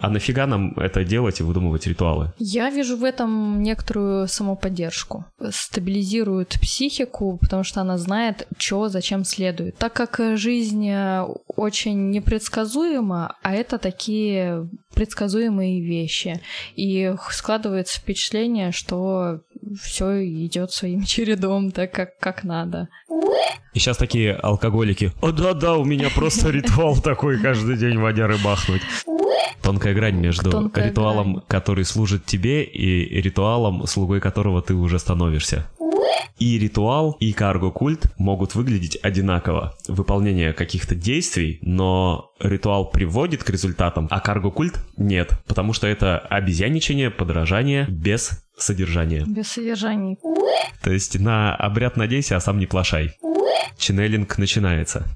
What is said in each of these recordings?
А нафига нам это делать и выдумывать ритуалы? Я вижу в этом некоторую самоподдержку. Стабилизирует психику, потому что она знает, что зачем следует. Так как жизнь э, очень непредсказуема, а это такие предсказуемые вещи. И складывается впечатление, что все идет своим чередом, так как, как надо. И сейчас такие алкоголики. О, да-да, у меня просто ритуал такой каждый день водяры бахнуть. Тонкая грань между Тонкая ритуалом, грань. который служит тебе, и ритуалом, слугой которого ты уже становишься. И ритуал, и карго-культ могут выглядеть одинаково. Выполнение каких-то действий, но ритуал приводит к результатам, а карго-культ нет, потому что это обезьяничание, подражание без содержания. Без содержания. То есть на обряд надейся, а сам не плашай. Ченнелинг начинается.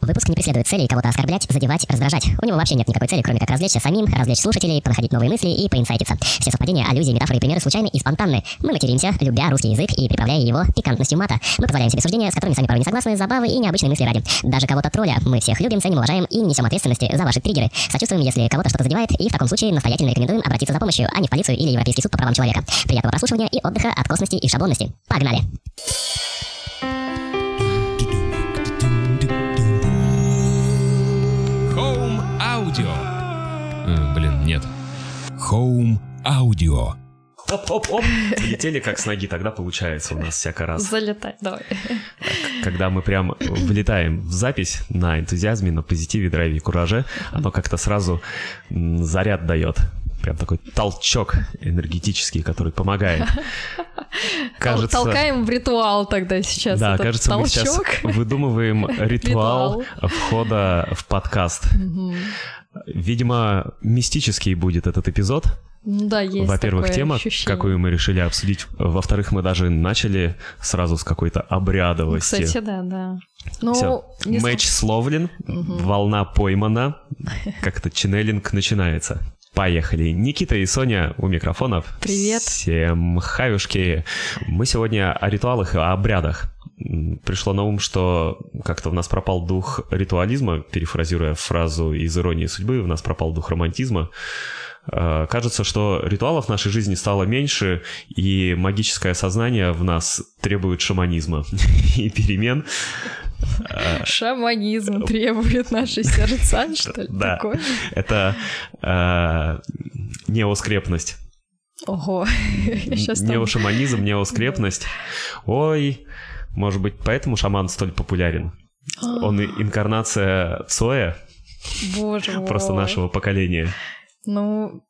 Выпуск не преследует целей кого-то оскорблять, задевать, раздражать. У него вообще нет никакой цели, кроме как развлечься самим, развлечь слушателей, проходить новые мысли и поинсайтиться. Все совпадения, аллюзии, метафоры и примеры случайны и спонтанны. Мы материмся, любя русский язык и приправляя его пикантностью мата. Мы позволяем себе суждения, с которыми сами порой не согласны, забавы и необычные мысли ради. Даже кого-то тролля. Мы всех любим, ценим, уважаем и несем ответственности за ваши триггеры. Сочувствуем, если кого-то что-то задевает, и в таком случае настоятельно рекомендуем обратиться за помощью, а не в полицию или Европейский суд по правам человека. Приятного прослушивания и отдыха от косности и шаблонности. Погнали! Home Audio. Оп-оп-оп. Летели как с ноги, тогда получается у нас всяко раз. Залетай, давай. Когда мы прям влетаем в запись на энтузиазме, на позитиве, драйве и кураже, оно как-то сразу заряд дает. Прям такой толчок энергетический, который помогает. Кажется... Толкаем в ритуал тогда сейчас. Да, кажется, толчок. мы сейчас выдумываем ритуал, ритуал. входа в подкаст. Угу. Видимо, мистический будет этот эпизод. Да, есть Во-первых, тема, ощущение. какую мы решили обсудить. Во-вторых, мы даже начали сразу с какой-то обрядовости. Кстати, да, да. Ну, Все. Не Мэч словлен, угу. волна поймана, как-то ченнелинг начинается. Поехали. Никита и Соня у микрофонов. Привет. Всем хаюшки. Мы сегодня о ритуалах и о обрядах пришло на ум, что как-то у нас пропал дух ритуализма, перефразируя фразу из «Иронии судьбы», у нас пропал дух романтизма. А, кажется, что ритуалов в нашей жизни стало меньше, и магическое сознание в нас требует шаманизма и перемен. А, Шаманизм требует наши сердца, что ли? Да, это а, неоскрепность. Ого, Неошаманизм, неоскрепность. Ой, может быть, поэтому шаман столь популярен? Он инкарнация Цоя? Боже мой. Просто нашего поколения. Ну,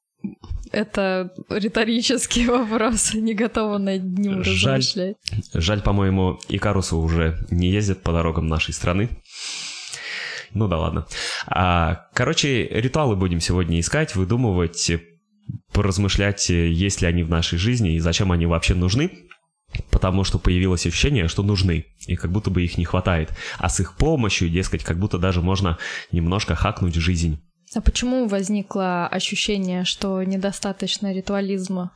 это риторический вопрос, не готова над ним жаль, размышлять. Жаль, по-моему, Икарусы уже не ездят по дорогам нашей страны. Ну да ладно. А, короче, ритуалы будем сегодня искать, выдумывать, поразмышлять, есть ли они в нашей жизни и зачем они вообще нужны потому что появилось ощущение, что нужны, и как будто бы их не хватает. А с их помощью, дескать, как будто даже можно немножко хакнуть жизнь. А почему возникло ощущение, что недостаточно ритуализма?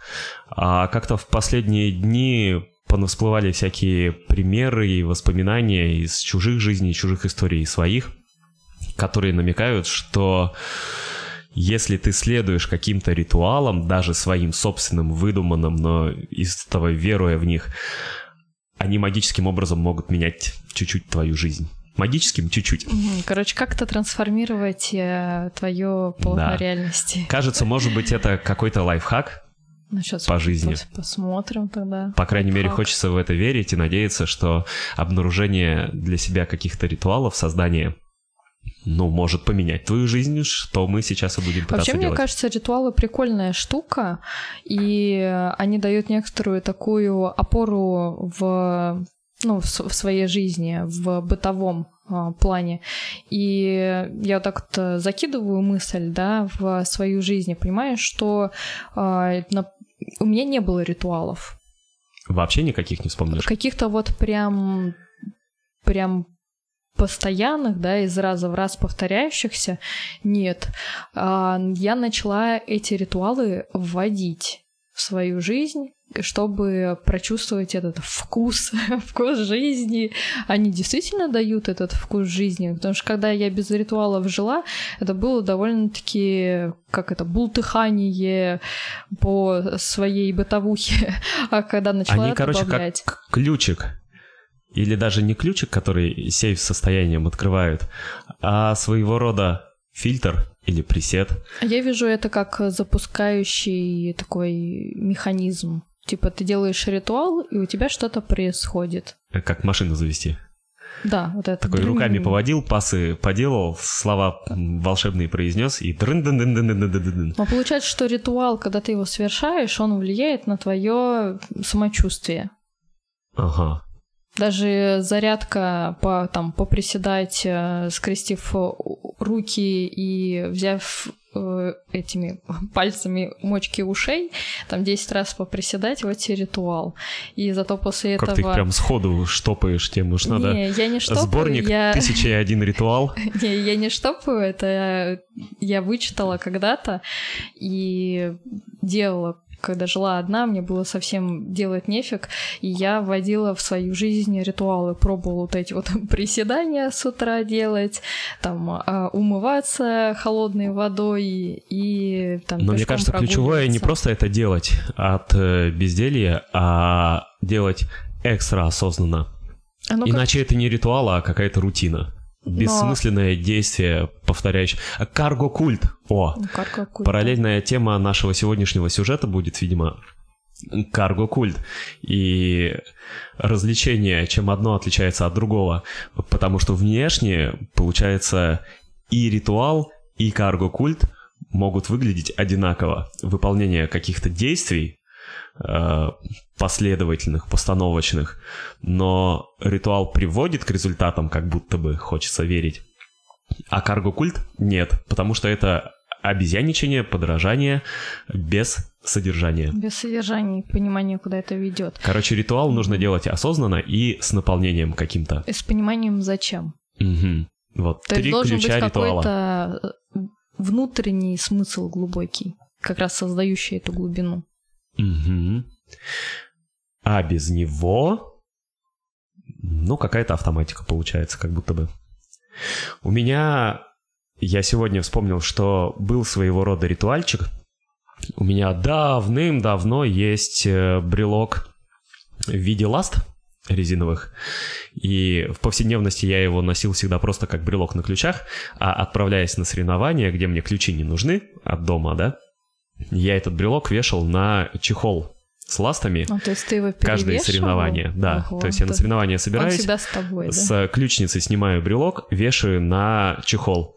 А как-то в последние дни понасплывали всякие примеры и воспоминания из чужих жизней, чужих историй и своих, которые намекают, что если ты следуешь каким-то ритуалам, даже своим собственным выдуманным, но из того веруя в них, они магическим образом могут менять чуть-чуть твою жизнь. Магическим чуть-чуть. Короче, как-то трансформировать э, твое полотно да. реальности. Кажется, может быть, это какой-то лайфхак, ну, сейчас по жизни. Посмотрим тогда. По крайней мере, хочется в это верить и надеяться, что обнаружение для себя каких-то ритуалов, создание ну, может поменять твою жизнь, что мы сейчас и будем пытаться Вообще, делать. мне кажется, ритуалы прикольная штука, и они дают некоторую такую опору в, ну, в своей жизни, в бытовом а, плане. И я вот так вот закидываю мысль, да, в свою жизнь, понимаешь, что а, у меня не было ритуалов. Вообще никаких не вспомнишь? Каких-то вот прям прям постоянных, да, из раза в раз повторяющихся, нет. А, я начала эти ритуалы вводить. в свою жизнь, чтобы прочувствовать этот вкус, вкус жизни. Они действительно дают этот вкус жизни, потому что когда я без ритуалов жила, это было довольно-таки, как это, бултыхание по своей бытовухе, а когда начала Они, короче, добавлять... как ключик, или даже не ключик, который сейф состоянием открывают, а своего рода фильтр или пресет. Я вижу это как запускающий такой механизм. Типа ты делаешь ритуал, и у тебя что-то происходит. Как машину завести. Да, вот это. Такой дрын... руками поводил, пасы поделал, слова волшебные произнес и дрын дын дын дын дын дын Но получается, что ритуал, когда ты его совершаешь, он влияет на твое самочувствие. Ага. Даже зарядка по там поприседать, э, скрестив руки и взяв э, этими пальцами мочки ушей, там 10 раз поприседать, вот тебе ритуал. И зато после как этого... Как ты прям сходу штопаешь, тебе уж надо... Не, я не штопаю, Сборник я... «Тысяча и один ритуал». Не, я не штопаю, это я вычитала когда-то и делала когда жила одна, мне было совсем делать нефиг, и я вводила в свою жизнь ритуалы, пробовала вот эти вот приседания с утра делать, там а, умываться холодной водой и там Но мне кажется, ключевое не просто это делать от э, безделья, а делать экстра осознанно. Оно Иначе как... это не ритуал, а какая-то рутина. Бессмысленное Но... действие, повторяющее. Карго-культ. О, Карго-культ. параллельная тема нашего сегодняшнего сюжета будет, видимо, карго-культ. И развлечение, чем одно отличается от другого. Потому что внешне, получается, и ритуал, и карго-культ могут выглядеть одинаково. Выполнение каких-то действий последовательных, постановочных, но ритуал приводит к результатам, как будто бы хочется верить. А карго-культ нет, потому что это обезьяничание, подражание без содержания. Без содержания и понимания, куда это ведет. Короче, ритуал нужно делать осознанно и с наполнением каким-то. И с пониманием зачем. Угу. Вот, То три должен ключа быть ритуала. какой-то э, внутренний смысл глубокий, как раз создающий эту глубину. Угу. А без него, ну, какая-то автоматика получается, как будто бы. У меня, я сегодня вспомнил, что был своего рода ритуальчик. У меня давным-давно есть э, брелок в виде ласт резиновых. И в повседневности я его носил всегда просто как брелок на ключах, а отправляясь на соревнования, где мне ключи не нужны от дома, да, я этот брелок вешал на чехол с ластами. Ну, то есть ты его Каждое соревнование, да. Ого, то есть я на соревнования собираюсь. Он всегда с тобой, да? С ключницей снимаю брелок, вешаю на чехол.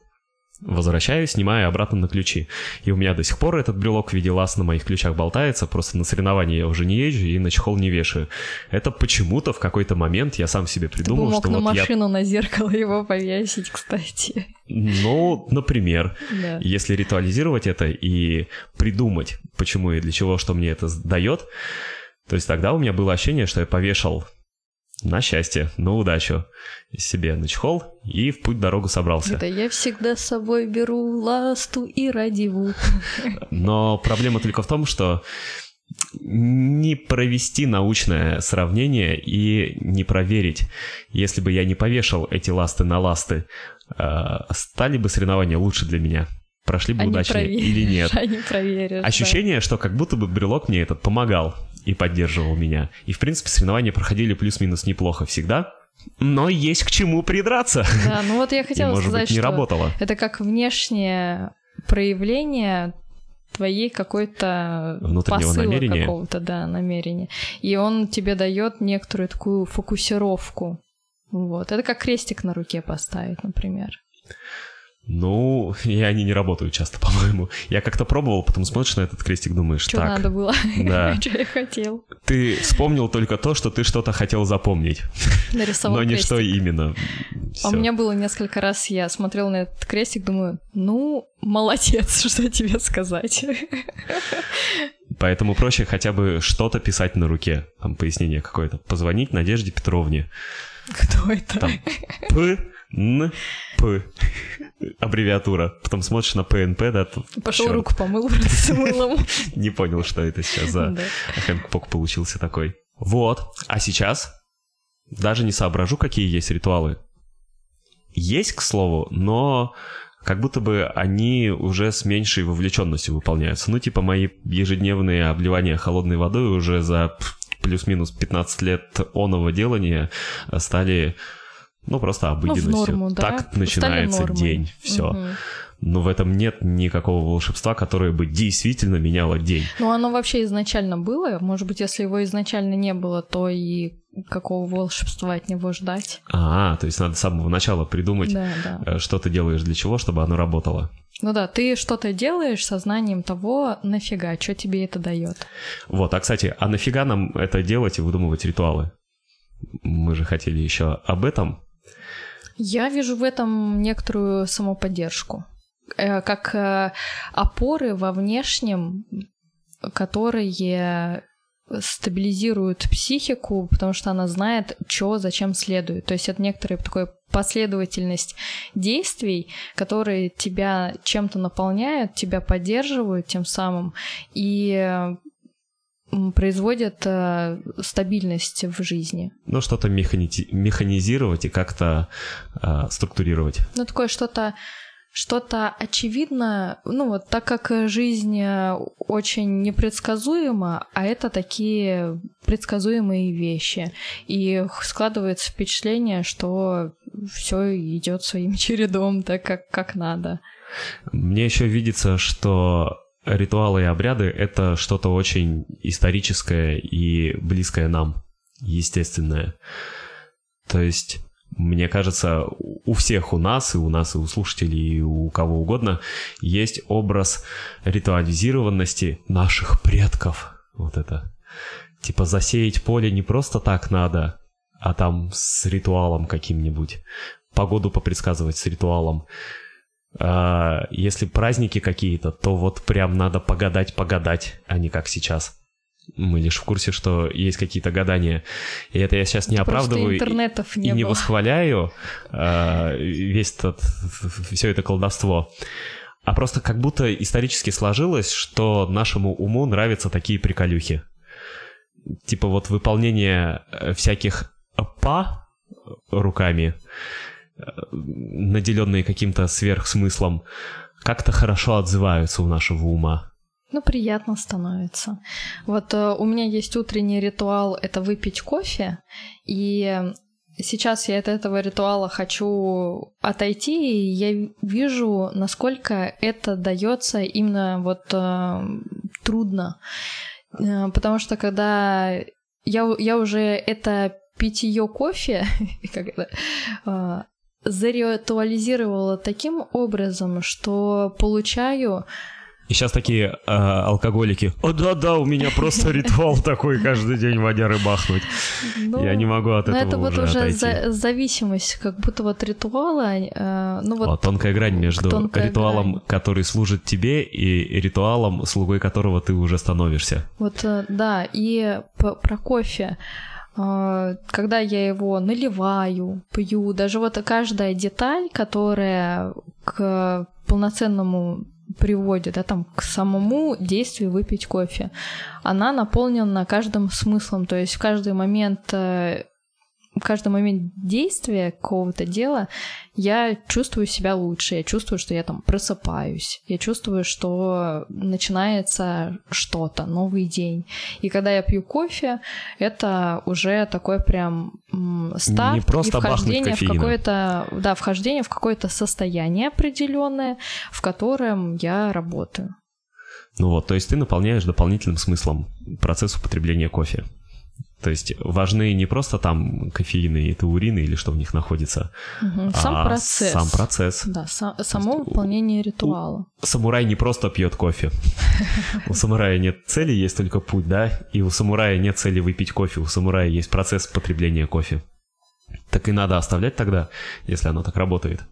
Возвращаю, снимаю обратно на ключи. И у меня до сих пор этот брелок в виде лаз на моих ключах болтается, просто на соревнования я уже не езжу и на чехол не вешаю. Это почему-то в какой-то момент я сам себе придумал, Ты бы мог что на вот машину я... на зеркало его повесить, кстати. Ну, например, да. если ритуализировать это и придумать, почему и для чего, что мне это дает, то есть тогда у меня было ощущение, что я повешал на счастье, на удачу себе на чехол и в путь дорогу собрался. Это я всегда с собой беру ласту и радиву. Но проблема только в том, что не провести научное сравнение и не проверить. Если бы я не повешал эти ласты на ласты, э, стали бы соревнования лучше для меня? Прошли бы Они удачнее проверишь, или нет? Они проверят. Ощущение, да. что как будто бы брелок мне этот помогал и поддерживал меня. И, в принципе, соревнования проходили плюс-минус неплохо всегда. Но есть к чему придраться. Да, ну вот я хотела и, может сказать, быть, не что работало. это как внешнее проявление твоей какой-то Внутреннего посыла намерения. какого-то, да, намерения. И он тебе дает некоторую такую фокусировку. Вот. Это как крестик на руке поставить, например. Ну, и они не работают часто, по-моему. Я как-то пробовал, потом смотришь на этот крестик, думаешь, Что так. надо было? Да. Что я хотел? Ты вспомнил только то, что ты что-то хотел запомнить. Нарисовал Но не крестик. что именно. А у Всё. меня было несколько раз, я смотрела на этот крестик, думаю, ну, молодец, что тебе сказать. Поэтому проще хотя бы что-то писать на руке. Там пояснение какое-то. Позвонить Надежде Петровне. Кто это? Там П, Н, П. аббревиатура. Потом смотришь на ПНП, да, тут... Пошел руку помыл с мылом. Не понял, что это сейчас за handpoke получился такой. Вот. А сейчас даже не соображу, какие есть ритуалы. Есть, к слову, но как будто бы они уже с меньшей вовлеченностью выполняются. Ну, типа мои ежедневные обливания холодной водой уже за плюс-минус 15 лет оного делания стали, ну, просто обыденностью. Ну, в норму, да? Так начинается день, все. Угу но в этом нет никакого волшебства, которое бы действительно меняло день. Ну, оно вообще изначально было. Может быть, если его изначально не было, то и какого волшебства от него ждать. А, то есть надо с самого начала придумать, да, да. Э, что ты делаешь для чего, чтобы оно работало. Ну да, ты что-то делаешь сознанием того, нафига, что тебе это дает. Вот, а кстати, а нафига нам это делать и выдумывать ритуалы? Мы же хотели еще об этом. Я вижу в этом некоторую самоподдержку. Э, как э, опоры во внешнем, которые стабилизируют психику, потому что она знает, что зачем следует. То есть это некоторая такая последовательность действий, которые тебя чем-то наполняют, тебя поддерживают тем самым и производят э, стабильность в жизни. Ну, что-то механи- механизировать и как-то э, структурировать. Ну, такое что-то что-то очевидно, ну вот так как жизнь э, очень непредсказуема, а это такие предсказуемые вещи, и складывается впечатление, что все идет своим чередом, так как, как надо. Мне еще видится, что ритуалы и обряды — это что-то очень историческое и близкое нам, естественное. То есть мне кажется, у всех у нас, и у нас, и у слушателей, и у кого угодно, есть образ ритуализированности наших предков. Вот это. Типа засеять поле не просто так надо, а там с ритуалом каким-нибудь. Погоду попредсказывать с ритуалом. А если праздники какие-то, то вот прям надо погадать-погадать, а не как сейчас мы лишь в курсе, что есть какие-то гадания. И это я сейчас не Просто оправдываю интернетов не и было. не восхваляю э, весь этот, все это колдовство. А просто как будто исторически сложилось, что нашему уму нравятся такие приколюхи. Типа вот выполнение э, всяких па руками, наделенные каким-то сверхсмыслом, как-то хорошо отзываются у нашего ума. Ну, приятно становится. Вот э, у меня есть утренний ритуал — это выпить кофе, и сейчас я от этого ритуала хочу отойти, и я вижу, насколько это дается именно вот э, трудно. Э, потому что когда я, я уже это питье кофе, заритуализировала таким образом, что получаю и сейчас такие э, алкоголики. О, да-да, у меня просто ритуал такой каждый день водяры бахнуть. Ну, Я не могу от этого это вот уже за- зависимость, как будто вот ритуала. Э, ну вот. О, тонкая грань между тонкая ритуалом, грань. который служит тебе, и ритуалом, слугой которого ты уже становишься. Вот, э, да. И про кофе э, когда я его наливаю, пью, даже вот каждая деталь, которая к полноценному приводит, да, там, к самому действию выпить кофе. Она наполнена каждым смыслом, то есть в каждый момент э, каждый момент действия какого-то дела я чувствую себя лучше, я чувствую, что я там просыпаюсь, я чувствую, что начинается что-то, новый день. И когда я пью кофе, это уже такой прям старт Не просто и вхождение в какое-то, да, вхождение в какое-то состояние определенное, в котором я работаю. Ну вот, то есть ты наполняешь дополнительным смыслом процесс употребления кофе. То есть важны не просто там кофеины и таурины или что в них находится, угу. сам а процесс. сам процесс. Да, сам, само выполнение ритуала. Самурай не просто пьет кофе. У самурая нет цели, есть только путь, да? И у самурая нет цели выпить кофе, у самурая есть процесс потребления кофе. Так и надо оставлять тогда, если оно так работает.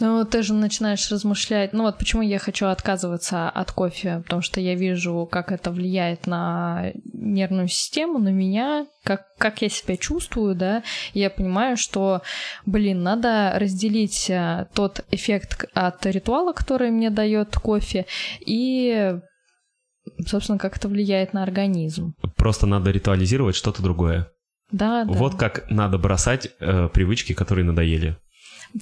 Ну, ты же начинаешь размышлять, ну вот почему я хочу отказываться от кофе, потому что я вижу, как это влияет на нервную систему, на меня, как, как я себя чувствую, да, и я понимаю, что, блин, надо разделить э, тот эффект от ритуала, который мне дает кофе, и собственно, как это влияет на организм. Просто надо ритуализировать что-то другое. Да, да. Вот как надо бросать э, привычки, которые надоели.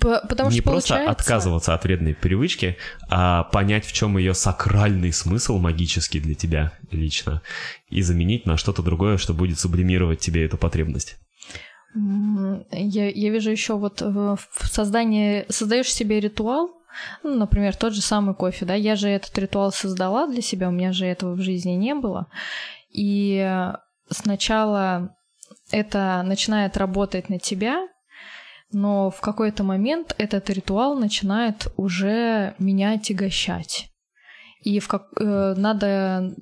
Потому не что просто получается... отказываться от вредной привычки, а понять, в чем ее сакральный смысл магический для тебя лично, и заменить на что-то другое, что будет сублимировать тебе эту потребность. Я, я вижу еще вот в создании, создаешь себе ритуал, ну, например, тот же самый кофе, да, я же этот ритуал создала для себя, у меня же этого в жизни не было, и сначала это начинает работать на тебя, но в какой-то момент этот ритуал начинает уже меня отягощать. И в как... э, надо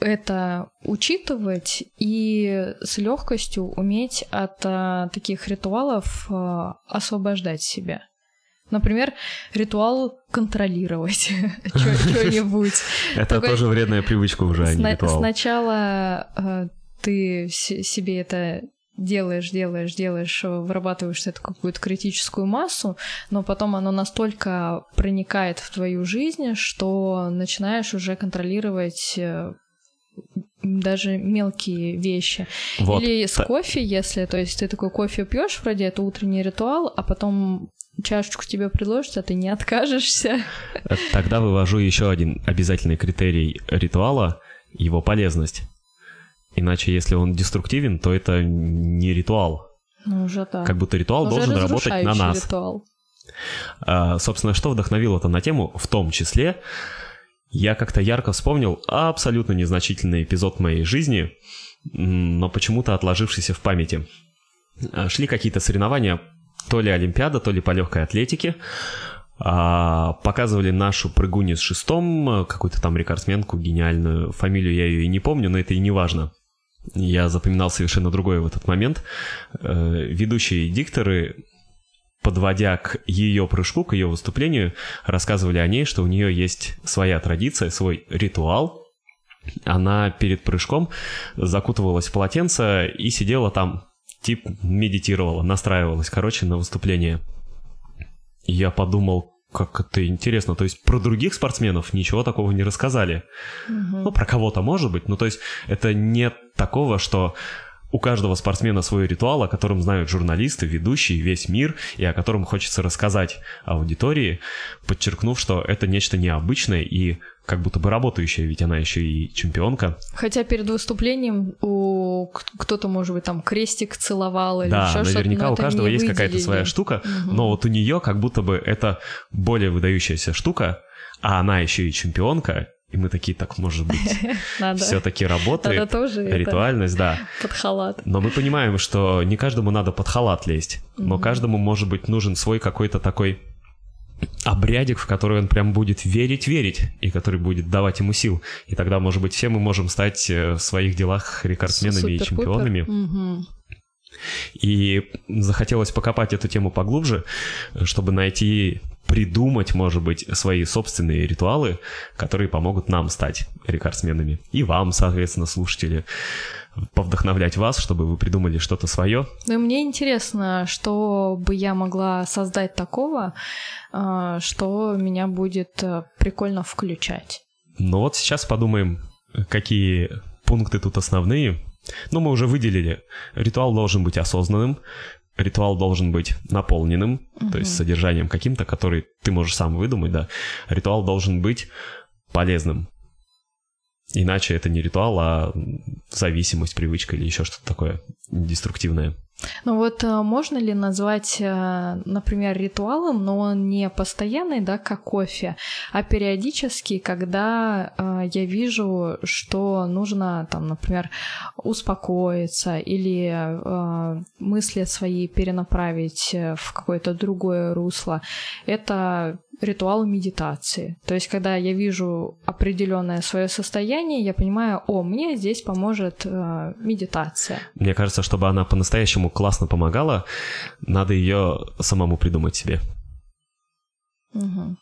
это учитывать и с легкостью уметь от э, таких ритуалов э, освобождать себя. Например, ритуал контролировать что-нибудь. Это тоже вредная привычка уже, а не ритуал. Сначала ты себе это делаешь, делаешь, делаешь, вырабатываешь эту какую-то критическую массу, но потом оно настолько проникает в твою жизнь, что начинаешь уже контролировать э, даже мелкие вещи. Вот. Или с кофе, если, то есть ты такой кофе пьешь, вроде это утренний ритуал, а потом чашечку тебе предложат, а ты не откажешься. Э, тогда вывожу еще один обязательный критерий ритуала — его полезность. Иначе, если он деструктивен, то это не ритуал. Ну, уже да. Как будто ритуал уже должен работать на нас. Ритуал. А, собственно, что вдохновило это на тему, в том числе, я как-то ярко вспомнил абсолютно незначительный эпизод моей жизни, но почему-то отложившийся в памяти. А, шли какие-то соревнования, то ли Олимпиада, то ли по легкой атлетике. А, показывали нашу прыгунью с шестом, какую-то там рекордсменку гениальную. Фамилию я ее и не помню, но это и не важно. Я запоминал совершенно другое в этот момент. Э, ведущие дикторы, подводя к ее прыжку, к ее выступлению, рассказывали о ней, что у нее есть своя традиция, свой ритуал. Она перед прыжком закутывалась в полотенце и сидела там, тип медитировала, настраивалась, короче, на выступление. Я подумал, как это интересно. То есть про других спортсменов ничего такого не рассказали. Угу. Ну, про кого-то может быть. Ну, то есть это нет такого, что у каждого спортсмена свой ритуал, о котором знают журналисты, ведущие, весь мир, и о котором хочется рассказать аудитории, подчеркнув, что это нечто необычное и как будто бы работающая, ведь она еще и чемпионка. Хотя перед выступлением у кто-то, может быть, там крестик целовал или да, еще что-то. наверняка у каждого есть какая-то своя штука, угу. но вот у нее как будто бы это более выдающаяся штука, а она еще и чемпионка, и мы такие, так может быть, все-таки работает. тоже ритуальность, да. Под халат. Но мы понимаем, что не каждому надо под халат лезть, но каждому, может быть, нужен свой какой-то такой обрядик, в который он прям будет верить-верить, и который будет давать ему сил. И тогда, может быть, все мы можем стать э, в своих делах рекордсменами и чемпионами. Угу. И захотелось покопать эту тему поглубже, чтобы найти, придумать, может быть, свои собственные ритуалы, которые помогут нам стать рекордсменами. И вам, соответственно, слушатели повдохновлять вас, чтобы вы придумали что-то свое. Ну и мне интересно, что бы я могла создать такого, а, что меня будет э, прикольно включать. Ну вот сейчас подумаем, какие пункты тут основные. Ну, мы уже выделили. Ритуал должен быть осознанным, ритуал должен быть наполненным, угу. то есть содержанием каким-то, который ты можешь сам выдумать, да. Ритуал должен быть полезным. Иначе это не ритуал, а зависимость, привычка или еще что-то такое деструктивное. Ну вот э, можно ли назвать, э, например, ритуалом, но он не постоянный, да, как кофе, а периодически, когда э, я вижу, что нужно, там, например, успокоиться или мысли свои перенаправить в какое-то другое русло, это ритуал медитации. То есть, когда я вижу определенное свое состояние, я понимаю, о, мне здесь поможет э, медитация. Мне кажется, чтобы она по-настоящему классно помогала, надо ее самому придумать себе. Угу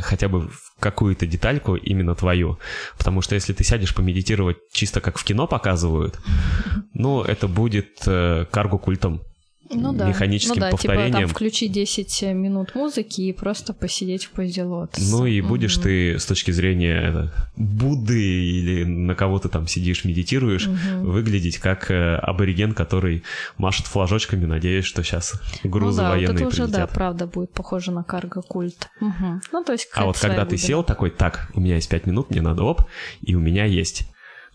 хотя бы какую-то детальку именно твою. Потому что если ты сядешь помедитировать чисто как в кино показывают, ну, это будет э, карго-культом ну, да. механическим ну, да, повторением. Типа, там, включи 10 минут музыки и просто посидеть в позе лотоса. Ну и будешь mm-hmm. ты с точки зрения это, Будды или на кого ты там сидишь, медитируешь, mm-hmm. выглядеть как э, абориген, который машет флажочками, надеясь, что сейчас грузы ну, да, военные вот это уже, да, правда, будет похоже на карго-культ. Угу. Ну, то есть, а вот когда ты сел такой, так, у меня есть 5 минут, мне надо оп, и у меня есть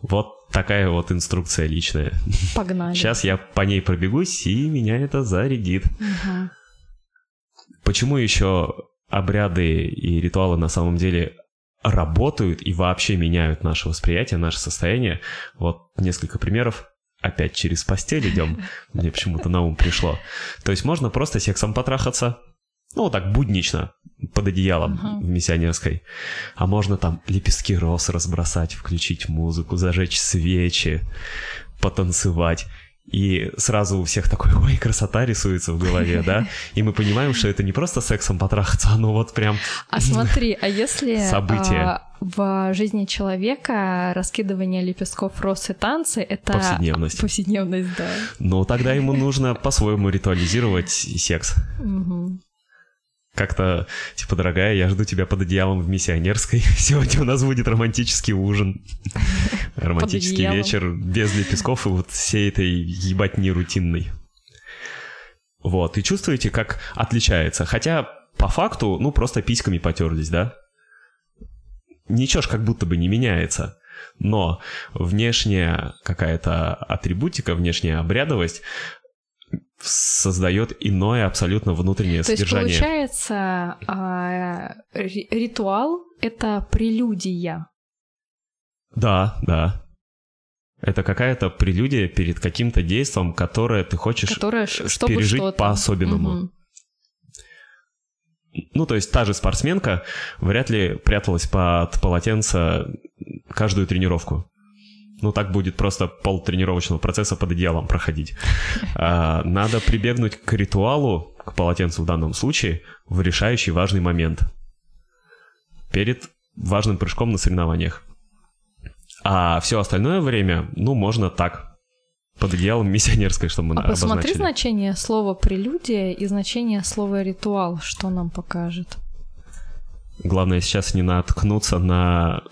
вот такая вот инструкция личная. Погнали. Сейчас я по ней пробегусь, и меня это зарядит. Угу. Почему еще обряды и ритуалы на самом деле работают и вообще меняют наше восприятие, наше состояние? Вот несколько примеров. Опять через постель идем. Мне почему-то на ум пришло. То есть можно просто сексом потрахаться, ну, так буднично, под одеялом uh-huh. в миссионерской. А можно там лепестки роз разбросать, включить музыку, зажечь свечи, потанцевать. И сразу у всех такой, ой, красота рисуется в голове, да? И мы понимаем, что это не просто сексом потрахаться, оно вот прям... А смотри, а если событие. А, в жизни человека раскидывание лепестков роз и танцы — это... Повседневность. Повседневность, да. Ну, тогда ему нужно по-своему ритуализировать секс. Угу как-то, типа, дорогая, я жду тебя под одеялом в миссионерской. Сегодня у нас будет романтический ужин. Романтический вечер без лепестков и вот всей этой ебатни рутинной. Вот, и чувствуете, как отличается. Хотя, по факту, ну, просто письками потерлись, да? Ничего ж как будто бы не меняется. Но внешняя какая-то атрибутика, внешняя обрядовость создает иное абсолютно внутреннее То содержание. То есть получается, а, ритуал — это прелюдия. Да, да. Это какая-то прелюдия перед каким-то действием, которое ты хочешь которое, пережить по-особенному. Угу. Ну, то есть та же спортсменка вряд ли пряталась под полотенце каждую тренировку. Ну, так будет просто пол тренировочного процесса под одеялом проходить. А, надо прибегнуть к ритуалу, к полотенцу в данном случае, в решающий важный момент. Перед важным прыжком на соревнованиях. А все остальное время, ну, можно так, под одеялом миссионерской, чтобы мы а обозначили. посмотри значение слова «прелюдия» и значение слова «ритуал», что нам покажет. Главное сейчас не наткнуться на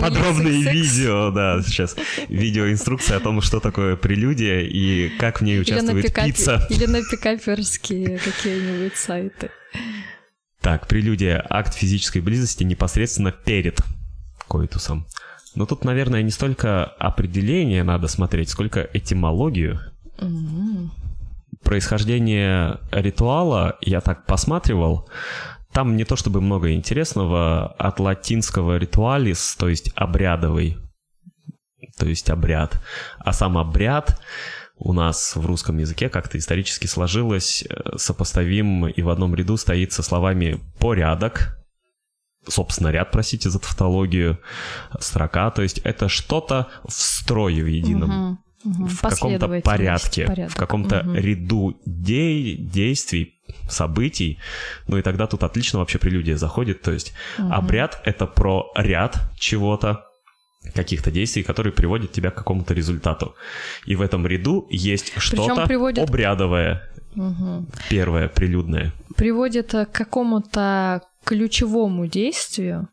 подробные видео, да, сейчас видеоинструкция о том, что такое прелюдия и как в ней участвует пицца. Или на пикаперские какие-нибудь сайты. Так, прелюдия — акт физической близости непосредственно перед коитусом. Но тут, наверное, не столько определение надо смотреть, сколько этимологию. Mm-hmm. Происхождение ритуала я так посматривал. Там не то чтобы много интересного от латинского ритуалис, то есть обрядовый, то есть обряд. А сам обряд у нас в русском языке как-то исторически сложилось, э, сопоставим и в одном ряду стоит со словами «порядок», собственно, ряд, простите за тавтологию, строка, то есть это что-то в строе в едином. Угу. Угу, в каком-то порядке, порядок. в каком-то угу. ряду де- действий, событий. Ну и тогда тут отлично вообще прелюдия заходит. То есть угу. обряд — это про ряд чего-то, каких-то действий, которые приводят тебя к какому-то результату. И в этом ряду есть что-то приводит... обрядовое. Угу. Первое, прилюдное. Приводит к какому-то ключевому действию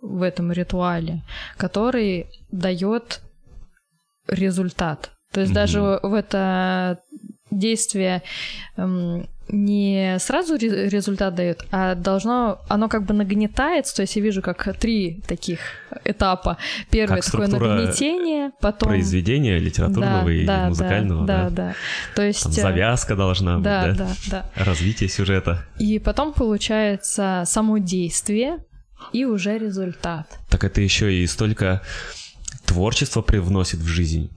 в этом ритуале, который дает результат. То есть mm-hmm. даже в это действие эм, не сразу результат дает, а должно, оно как бы нагнетается, то есть я вижу как три таких этапа. Первое как такое нагнетение, потом... Произведение литературного да, и да, музыкального. Да, да, да. То есть... Там завязка должна да, быть, да? Да, да. Развитие сюжета. И потом получается само действие и уже результат. Так это еще и столько творчество привносит в жизнь.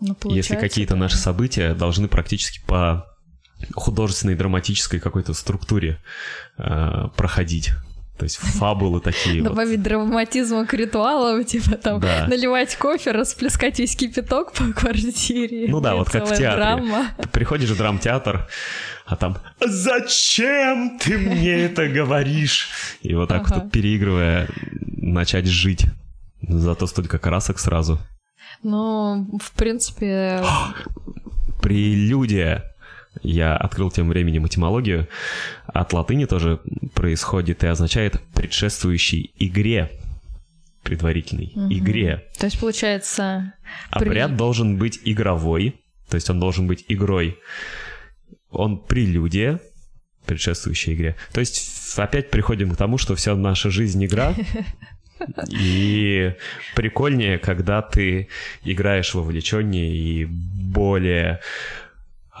Ну, Если какие-то да. наши события должны практически по художественной драматической какой-то структуре э, проходить. То есть фабулы такие Добавить вот. драматизма к ритуалам, типа там да. наливать кофе, расплескать весь кипяток по квартире. Ну да, вот как в театре. Драма. Приходишь в драмтеатр, а там «Зачем ты мне это говоришь?» И вот так ага. вот переигрывая, начать жить. Зато столько красок сразу. Ну, в принципе... Прелюдия я открыл тем временем этимологию. От латыни тоже происходит и означает предшествующий игре предварительной угу. игре. То есть получается... Обряд при... должен быть игровой, то есть он должен быть игрой. Он прелюдия, предшествующей игре. То есть опять приходим к тому, что вся наша жизнь игра, и прикольнее, когда ты играешь вовлеченнее и более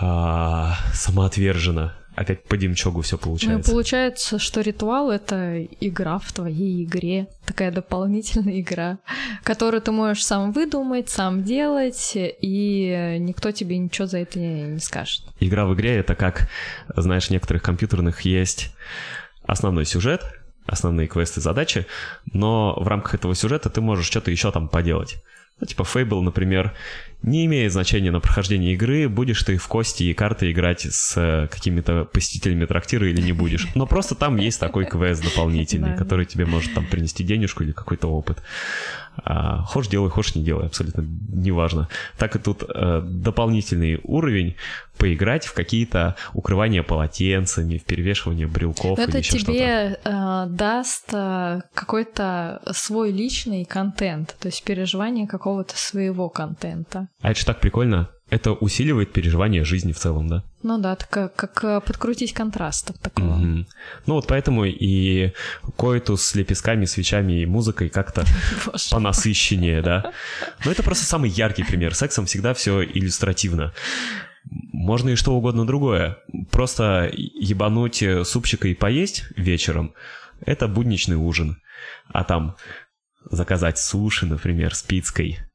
а, самоотверженно. Опять по Димчогу все получается. Ну, получается, что ритуал — это игра в твоей игре. Такая дополнительная игра, которую ты можешь сам выдумать, сам делать, и никто тебе ничего за это не скажет. Игра в игре — это как, знаешь, некоторых компьютерных есть основной сюжет, основные квесты, задачи, но в рамках этого сюжета ты можешь что-то еще там поделать. Ну, типа Fable, например, не имеет значения на прохождение игры, будешь ты в кости и карты играть с э, какими-то посетителями трактира или не будешь. Но просто там есть такой квест дополнительный, который тебе может там принести денежку или какой-то опыт. А, хочешь делай, хочешь не делай, абсолютно неважно. Так и тут э, дополнительный уровень поиграть в какие-то укрывания полотенцами, в перевешивание брелков. Это или еще тебе э, даст э, какой-то свой личный контент, то есть переживание какого-то своего контента. А это же так прикольно это усиливает переживание жизни в целом, да? Ну да, так как э, подкрутить контраст такого. Mm-hmm. Ну вот поэтому и коэту с лепестками, свечами и музыкой как-то понасыщеннее, да? Но это просто самый яркий пример. Сексом всегда все иллюстративно. Можно и что угодно другое. Просто ебануть супчика и поесть вечером — это будничный ужин. А там заказать суши, например, с пиццей —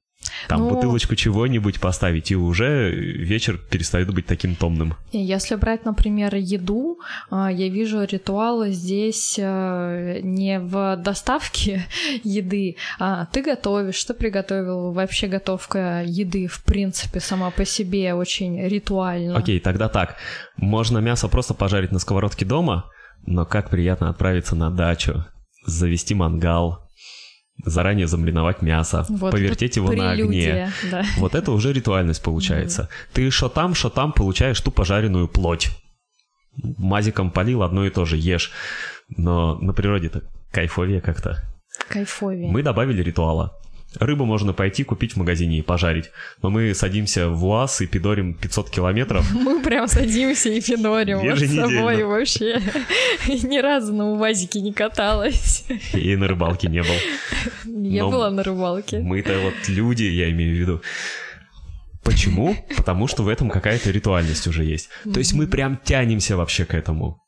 там ну, бутылочку чего-нибудь поставить, и уже вечер перестает быть таким томным. Если брать, например, еду, а, я вижу ритуалы здесь а, не в доставке еды, а ты готовишь, что приготовил. Вообще готовка еды, в принципе, сама по себе очень ритуальна. Окей, тогда так. Можно мясо просто пожарить на сковородке дома, но как приятно отправиться на дачу, завести мангал, заранее замариновать мясо, вот, повертеть его прелюдия, на огне. Да. Вот это уже ритуальность получается. Mm-hmm. Ты что там, что там получаешь ту пожаренную плоть. Мазиком полил, одно и то же ешь. Но на природе-то кайфовее как-то. Кайфовее. Мы добавили ритуала. Рыбу можно пойти купить в магазине и пожарить. Но мы садимся в УАЗ и пидорим 500 километров. Мы прям садимся и пидорим вот с собой вообще. Ни разу на УАЗике не каталась. И на рыбалке не был. Я была на рыбалке. Мы-то вот люди, я имею в виду. Почему? Потому что в этом какая-то ритуальность уже есть. То есть мы прям тянемся вообще к этому.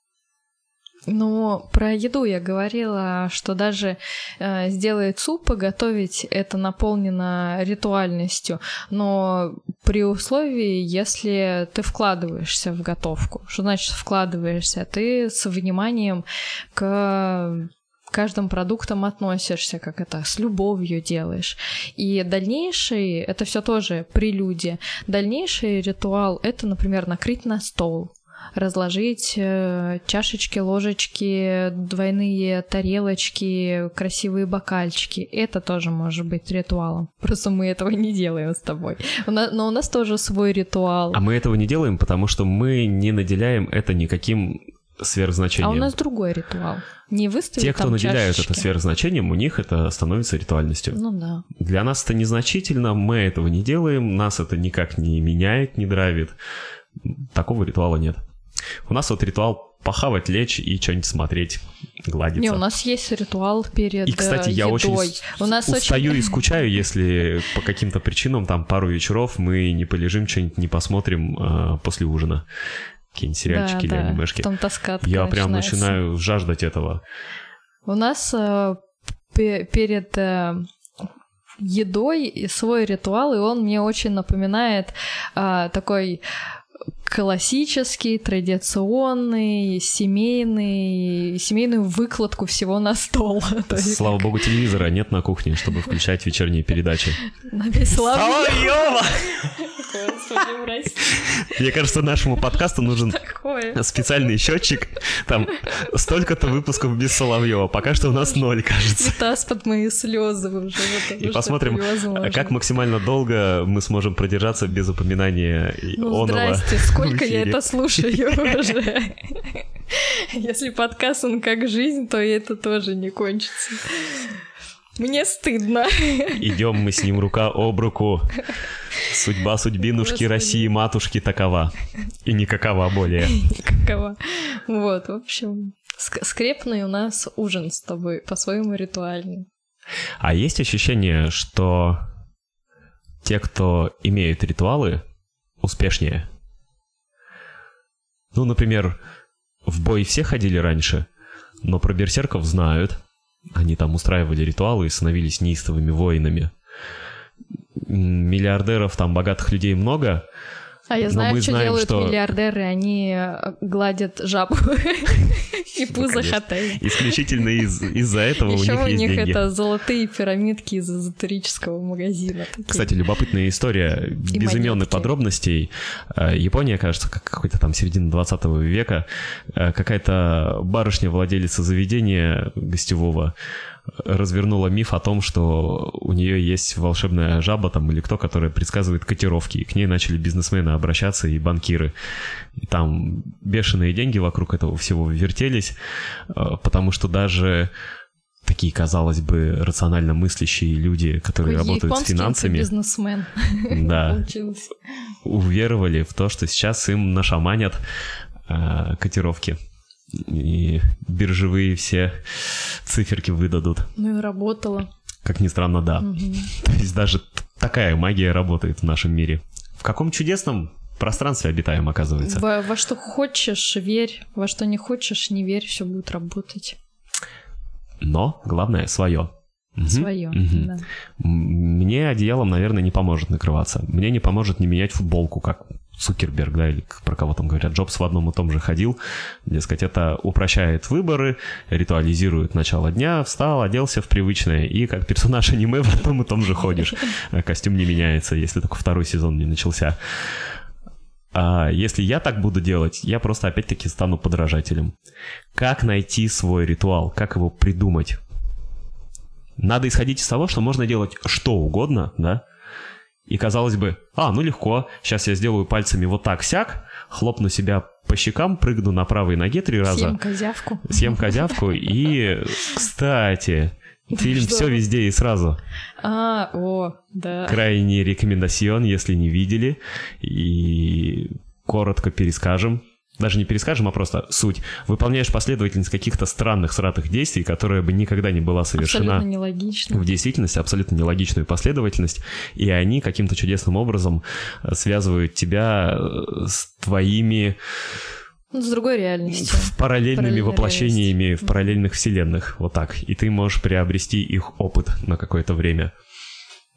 Ну, про еду я говорила, что даже э, сделать суп, готовить это наполнено ритуальностью, но при условии, если ты вкладываешься в готовку. Что значит вкладываешься? Ты с вниманием к каждым продуктам относишься, как это с любовью делаешь. И дальнейший, это все тоже прелюдия. Дальнейший ритуал это, например, накрыть на стол разложить э, чашечки, ложечки, двойные тарелочки, красивые бокальчики. Это тоже может быть ритуалом. Просто мы этого не делаем с тобой. но у нас тоже свой ритуал. А мы этого не делаем, потому что мы не наделяем это никаким сверхзначением. А у нас другой ритуал. Не выставить Те, кто наделяют чашечки. это сверхзначением, у них это становится ритуальностью. Ну да. Для нас это незначительно, мы этого не делаем, нас это никак не меняет, не драйвит. Такого ритуала нет. У нас вот ритуал похавать, лечь и что-нибудь смотреть, гладиться. Не, у нас есть ритуал перед И, кстати, я едой. очень у нас устаю очень... и скучаю, если по каким-то причинам там пару вечеров мы не полежим, что-нибудь не посмотрим э, после ужина. Какие-нибудь сериальчики да, или да. анимешки. Там тоска Я прям начинается. начинаю жаждать этого. У нас э, перед... Э, едой свой ритуал, и он мне очень напоминает э, такой классический, традиционный, семейный, семейную выкладку всего на стол. Слава богу, телевизора нет на кухне, чтобы включать вечерние передачи. Соловьева! Мне кажется, нашему подкасту нужен специальный счетчик. Там столько-то выпусков без Соловьева. Пока что у нас ноль, кажется. Таз под мои слезы уже. И посмотрим, как максимально долго мы сможем продержаться без упоминания ну, Здрасте, сколько я это слушаю уже. Если подкаст он как жизнь, то это тоже не кончится. Мне стыдно. Идем мы с ним рука об руку. Судьба судьбинушки Господи. России матушки такова. И никакова более. Никакова. Вот, в общем, скрепный у нас ужин с тобой, по-своему ритуальный. А есть ощущение, что те, кто имеют ритуалы, успешнее? Ну, например, в бой все ходили раньше, но про берсерков знают. Они там устраивали ритуалы и становились неистовыми воинами. Миллиардеров, там богатых людей много, а я знаю, что знаем, делают что... миллиардеры. Они э, гладят жабу и пузо хатей. Исключительно из- из-за этого у них есть у них это золотые пирамидки из эзотерического магазина. Кстати, любопытная история, без имен и подробностей. Э, Япония, кажется, как какой-то там середина 20 века, э, какая-то барышня-владелица заведения гостевого развернула миф о том, что у нее есть волшебная жаба там или кто, которая предсказывает котировки. И к ней начали бизнесмены обращаться и банкиры. Там бешеные деньги вокруг этого всего вертелись, э, потому что даже такие, казалось бы, рационально мыслящие люди, которые Ой, работают с финансами. бизнесмен. Да. Уверовали в то, что сейчас им нашаманят э, котировки и биржевые все циферки выдадут. Ну и работала. Как ни странно, да. Угу. То есть даже такая магия работает в нашем мире. В каком чудесном пространстве обитаем, оказывается. Во, во что хочешь, верь, во что не хочешь, не верь, все будет работать. Но главное свое. Свое, угу. да. Мне одеялом, наверное, не поможет накрываться. Мне не поможет не менять футболку, как Цукерберг, да, или про кого там говорят, Джобс в одном и том же ходил. Дескать, это упрощает выборы, ритуализирует начало дня, встал, оделся в привычное, и как персонаж аниме в одном и том же ходишь. А костюм не меняется, если только второй сезон не начался. А если я так буду делать, я просто опять-таки стану подражателем. Как найти свой ритуал? Как его придумать? Надо исходить из того, что можно делать что угодно, да, и казалось бы, а, ну легко, сейчас я сделаю пальцами вот так-сяк, хлопну себя по щекам, прыгну на правой ноге три раза. Съем козявку. Съем козявку. И, кстати, фильм «Все везде и сразу». А, о, да. Крайне рекомендацион, если не видели. И коротко перескажем даже не перескажем, а просто суть. Выполняешь последовательность каких-то странных, сратых действий, которая бы никогда не была совершена в действительности, абсолютно нелогичную последовательность, и они каким-то чудесным образом э, связывают тебя э, с твоими ну, с другой реальностью. Параллельными воплощениями реальность. в параллельных вселенных. Вот так. И ты можешь приобрести их опыт на какое-то время.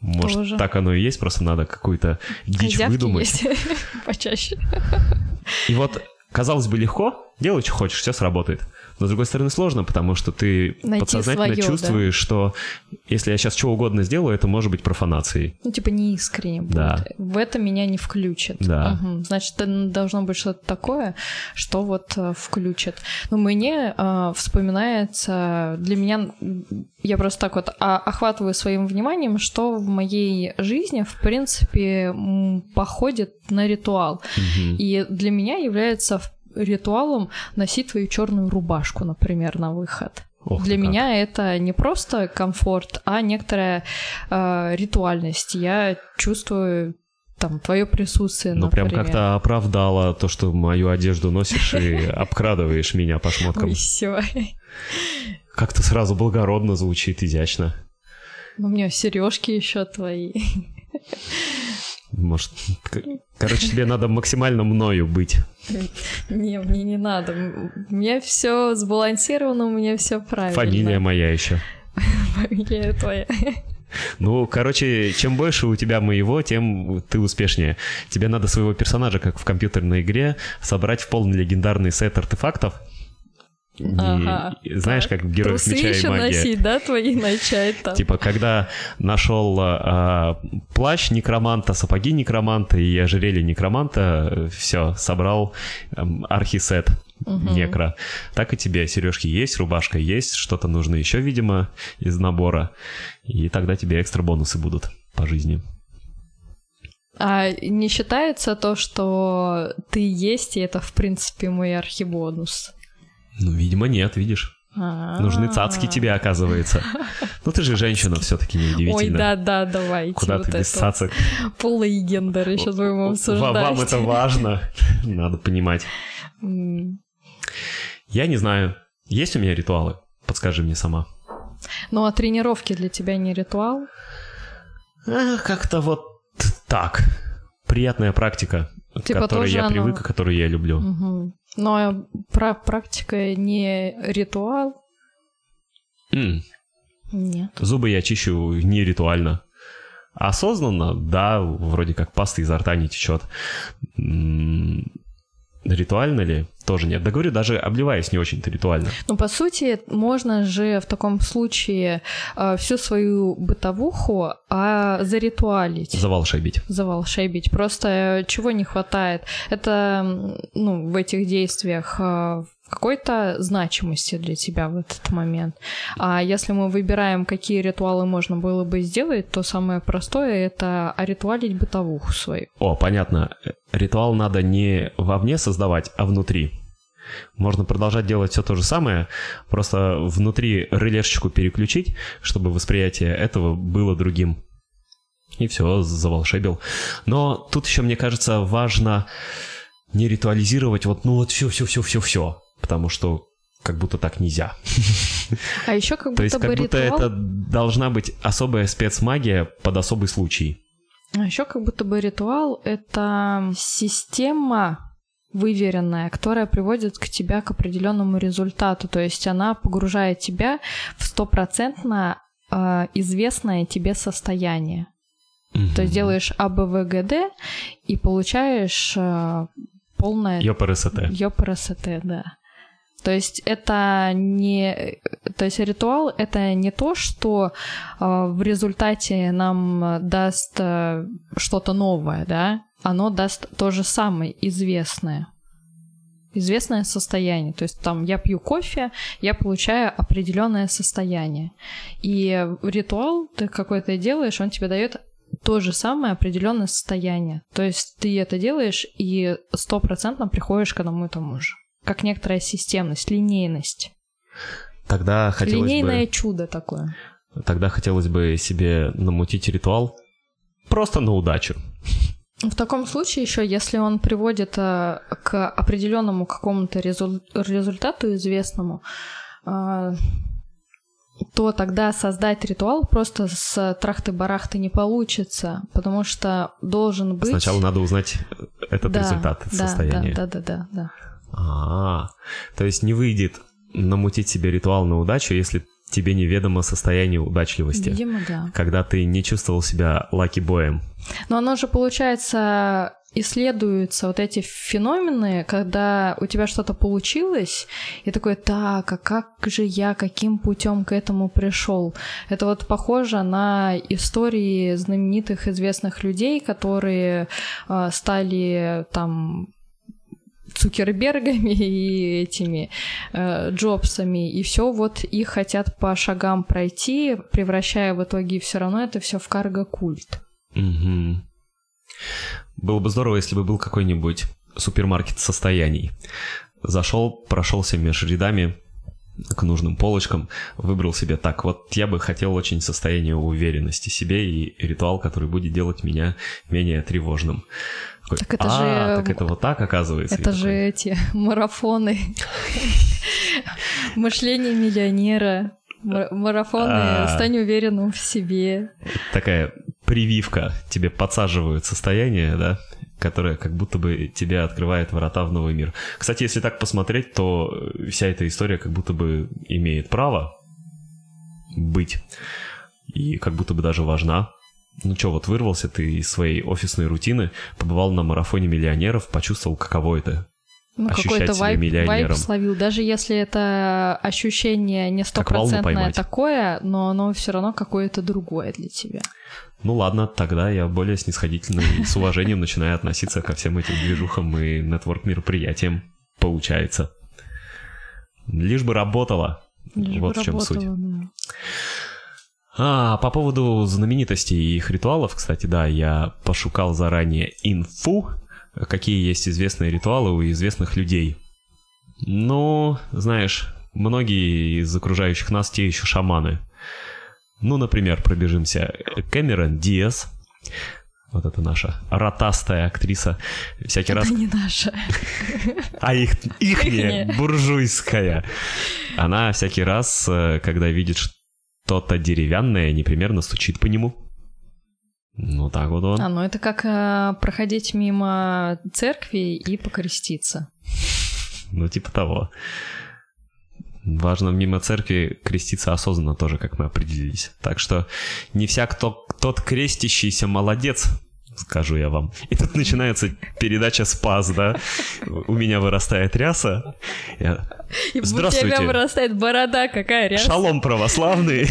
Может, Тоже. так оно и есть, просто надо какую-то дичь Козявки выдумать. Есть. Почаще. И вот Казалось бы, легко, делай, что хочешь, все сработает. Но, с другой стороны, сложно, потому что ты Найти подсознательно свое, чувствуешь, да. что если я сейчас что угодно сделаю, это может быть профанацией. Ну, типа неискренне будет. Да. В это меня не включит. Да. Угу. Значит, должно быть что-то такое, что вот uh, включит. Но мне uh, вспоминается, для меня, я просто так вот а, охватываю своим вниманием, что в моей жизни, в принципе, походит на ритуал. Угу. И для меня является ритуалом носить твою черную рубашку, например, на выход. Ох Для меня как. это не просто комфорт, а некоторая э, ритуальность. Я чувствую там твое присутствие. Ну, прям как-то оправдала то, что мою одежду носишь и обкрадываешь меня по шмоткам. Все. Как-то сразу благородно звучит, изящно. Ну, у меня сережки еще твои. Может, короче, тебе надо максимально мною быть. Не, мне не надо. У меня все сбалансировано, у меня все правильно. Фамилия моя еще. Фамилия твоя. Ну, короче, чем больше у тебя моего, тем ты успешнее. Тебе надо своего персонажа, как в компьютерной игре, собрать в полный легендарный сет артефактов. Ага, И, знаешь, как в Героях Трусы Меча и еще Магия. носить, да, твои начать там. Типа, когда нашел а, плащ некроманта, сапоги некроманта и ожерелье некроманта, все, собрал эм, архисет некро. Так и тебе сережки есть, рубашка есть, что-то нужно еще, видимо, из набора. И тогда тебе экстра бонусы будут по жизни. А не считается то, что ты есть, и это, в принципе, мой архибонус? Ну, видимо, нет, видишь. Нужны цацки тебе, оказывается. Ну, ты же женщина все-таки Ой, неудивительно. да-да, давайте. Куда вот ты без цацок? Полые гендеры сейчас будем обсуждать. Вам это важно, надо понимать. Я не знаю, есть у меня ритуалы? Подскажи мне сама. Ну, а тренировки для тебя не ритуал? Как-то вот так. Приятная практика, к Типа которой тоже я привык и которую я люблю. Но пра- практика не ритуал? М, Нет. Зубы я чищу не ритуально. Осознанно, да, вроде как паста изо рта не течет. Ритуально ли? Тоже нет. Да говорю, даже обливаюсь не очень-то ритуально. Ну, по сути, можно же в таком случае э, всю свою бытовуху а, заритуалить. Заволшебить. заволшебить. Просто чего не хватает? Это, ну, в этих действиях э, какой-то значимости для тебя в этот момент. А если мы выбираем, какие ритуалы можно было бы сделать, то самое простое — это оритуалить бытовуху свою. О, понятно. Ритуал надо не вовне создавать, а внутри. Можно продолжать делать все то же самое, просто внутри релешечку переключить, чтобы восприятие этого было другим. И все, заволшебил. Но тут еще, мне кажется, важно не ритуализировать вот, ну вот все, все, все, все, все, потому что как будто так нельзя. А еще как То будто есть бы как будто ритуал... это должна быть особая спецмагия под особый случай. А еще как будто бы ритуал — это система выверенная, которая приводит к тебя к определенному результату. То есть она погружает тебя в стопроцентно э, известное тебе состояние. То есть делаешь АБВГД и получаешь э, полное ЙОПРСТ. ЙОПРСТ, да. То есть это не... То есть ритуал — это не то, что э, в результате нам даст э, что-то новое, да? Оно даст то же самое, известное. Известное состояние. То есть там я пью кофе, я получаю определенное состояние. И ритуал ты какой-то делаешь, он тебе дает то же самое определенное состояние. То есть ты это делаешь и стопроцентно приходишь к одному и тому же. Как некоторая системность, линейность. Тогда хотелось Линейное бы... чудо такое. Тогда хотелось бы себе намутить ритуал просто на удачу. В таком случае еще, если он приводит а, к определенному какому-то резу- результату известному, а, то тогда создать ритуал просто с трахты-барахты не получится, потому что должен быть... Сначала надо узнать этот Да, результат да, состояния. Да, да, да, да, да. А, то есть не выйдет намутить себе ритуал на удачу, если тебе неведомо состояние удачливости. Видимо, да. Когда ты не чувствовал себя лаки-боем. Но оно же, получается, исследуются вот эти феномены, когда у тебя что-то получилось, и такой, так, а как же я, каким путем к этому пришел? Это вот похоже на истории знаменитых известных людей, которые э, стали там Цукербергами и этими э, Джобсами, и все вот их хотят по шагам пройти, превращая в итоге все равно это все в карго-культ. Мгм. Было бы здорово, если бы был какой-нибудь супермаркет состояний. Зашел, прошелся между рядами к нужным полочкам, выбрал себе так. Вот я бы хотел очень состояние уверенности себе и ритуал, который будет делать меня менее тревожным. Такой, Так это «А, же- так это вот так оказывается. Это же такой, эти марафоны. Мышление миллионера. Ма- Марафоны А. «Стань уверенным в себе». Такая прививка. Тебе подсаживают состояние, да, которое как будто бы тебя открывает врата в новый мир. Кстати, если так посмотреть, то вся эта история как будто бы имеет право быть. и как будто бы даже важна. Ну что, вот вырвался ты из своей офисной рутины, побывал на марафоне миллионеров, почувствовал, каково это ну, какой-то вайп, вайп словил. Даже если это ощущение не стопроцентное такое, но оно все равно какое-то другое для тебя. Ну ладно, тогда я более снисходительно и с уважением начинаю относиться ко всем этим движухам и нетворк-мероприятиям. Получается. Лишь бы работало. Лишь вот бы в чем работало, суть. Да. А, по поводу знаменитостей и их ритуалов, кстати, да, я пошукал заранее инфу, какие есть известные ритуалы у известных людей. Ну, знаешь, многие из окружающих нас те еще шаманы. Ну, например, пробежимся. Кэмерон Диас, вот это наша ротастая актриса, всякий это раз... не наша. А их, ихняя, буржуйская. Она всякий раз, э, когда видит что-то деревянное, непримерно стучит по нему. Ну так вот он. А, ну это как э, проходить мимо церкви и покреститься. Ну типа того. Важно мимо церкви креститься осознанно тоже, как мы определились. Так что не всяк кто, тот крестящийся молодец, скажу я вам. И тут начинается передача «Спас», да? У меня вырастает ряса. Я... И Здравствуйте. у тебя вырастает борода, какая ряса? Шалом православный.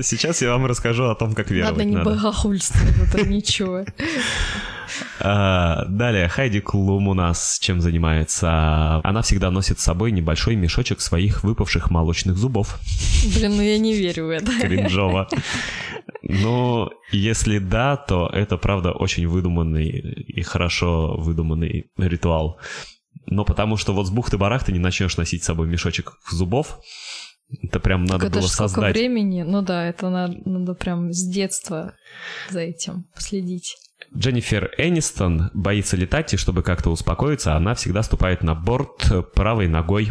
Сейчас я вам расскажу о том, как веровать надо. не богохульствовать, это ничего. А, далее, Хайди Клум у нас чем занимается? Она всегда носит с собой небольшой мешочек своих выпавших молочных зубов. Блин, ну я не верю в это. Кринжово. Ну, если да, то это, правда, очень выдуманный и хорошо выдуманный ритуал. Но потому что вот с бухты-барахты не начнешь носить с собой мешочек зубов, это прям надо это было создать. времени, ну да, это надо, надо прям с детства за этим следить. Дженнифер Энистон боится летать, и чтобы как-то успокоиться, она всегда ступает на борт правой ногой,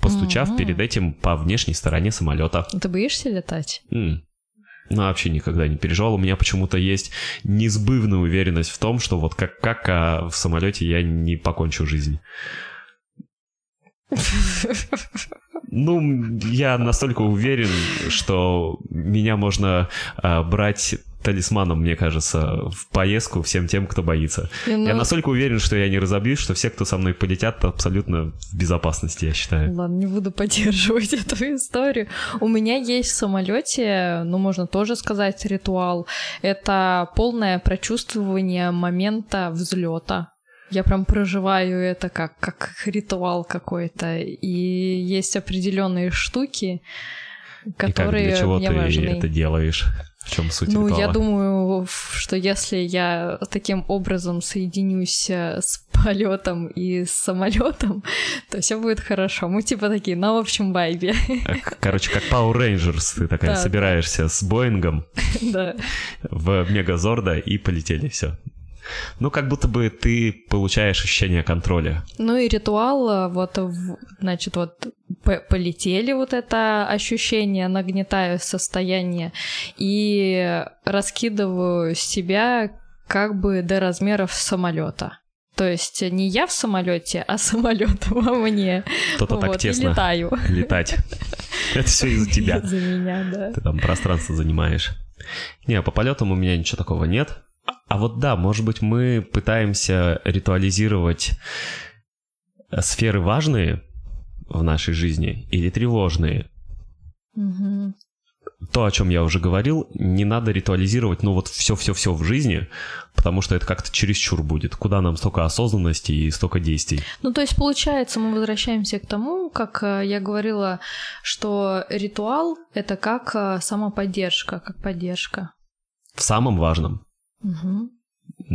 постучав mm-hmm. перед этим по внешней стороне самолета. Ты боишься летать? Mm. Ну, вообще никогда не переживал. У меня почему-то есть несбывная уверенность в том, что вот как, как а в самолете я не покончу жизнь. Ну, я настолько уверен, что меня можно а, брать талисманом, мне кажется, в поездку всем тем, кто боится. И, ну... Я настолько уверен, что я не разобьюсь, что все, кто со мной полетят, абсолютно в безопасности, я считаю. Ладно, не буду поддерживать эту историю. У меня есть в самолете, ну, можно тоже сказать, ритуал. Это полное прочувствование момента взлета. Я прям проживаю это как, как ритуал какой-то. И есть определенные штуки, которые и как, для чего мне ты важны. это делаешь? В чем суть Ну, ритуала? я думаю, что если я таким образом соединюсь э, с полетом и с самолетом, то все будет хорошо. Мы типа такие на общем вайбе. Короче, как Power Rangers, ты такая да, собираешься да. с Боингом в Мегазорда и полетели, все. Ну, как будто бы ты получаешь ощущение контроля. Ну и ритуал, э, вот, значит, вот полетели вот это ощущение, нагнетаю состояние и раскидываю себя как бы до размеров самолета. То есть не я в самолете, а самолет во мне. Кто-то вот, так тесно летаю. летать. Это все из-за тебя. Из-за меня, да. Ты там пространство занимаешь. Не, по полетам у меня ничего такого нет. А вот да, может быть, мы пытаемся ритуализировать э, сферы важные в нашей жизни или тревожные. Угу. То, о чем я уже говорил, не надо ритуализировать, ну вот все-все-все в жизни, потому что это как-то чересчур будет. Куда нам столько осознанности и столько действий? Ну, то есть, получается, мы возвращаемся к тому, как э, я говорила, что ритуал — это как э, самоподдержка, как поддержка. В самом важном. Угу.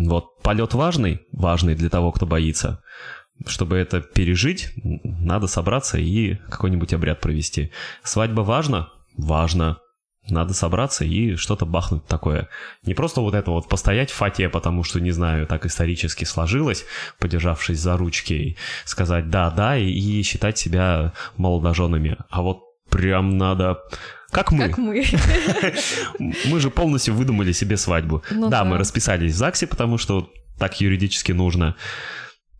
Вот полет важный, важный для того, кто боится. Чтобы это пережить, надо собраться и какой-нибудь обряд провести. Свадьба важно? Важно. Надо собраться и что-то бахнуть такое. Не просто вот это вот постоять в фате, потому что, не знаю, так исторически сложилось, подержавшись за ручки, и сказать «да-да» и считать себя молодоженами. А вот прям надо как мы. Как мы. Мы же полностью выдумали себе свадьбу. Ну, да, да, мы расписались в ЗАГСе, потому что так юридически нужно.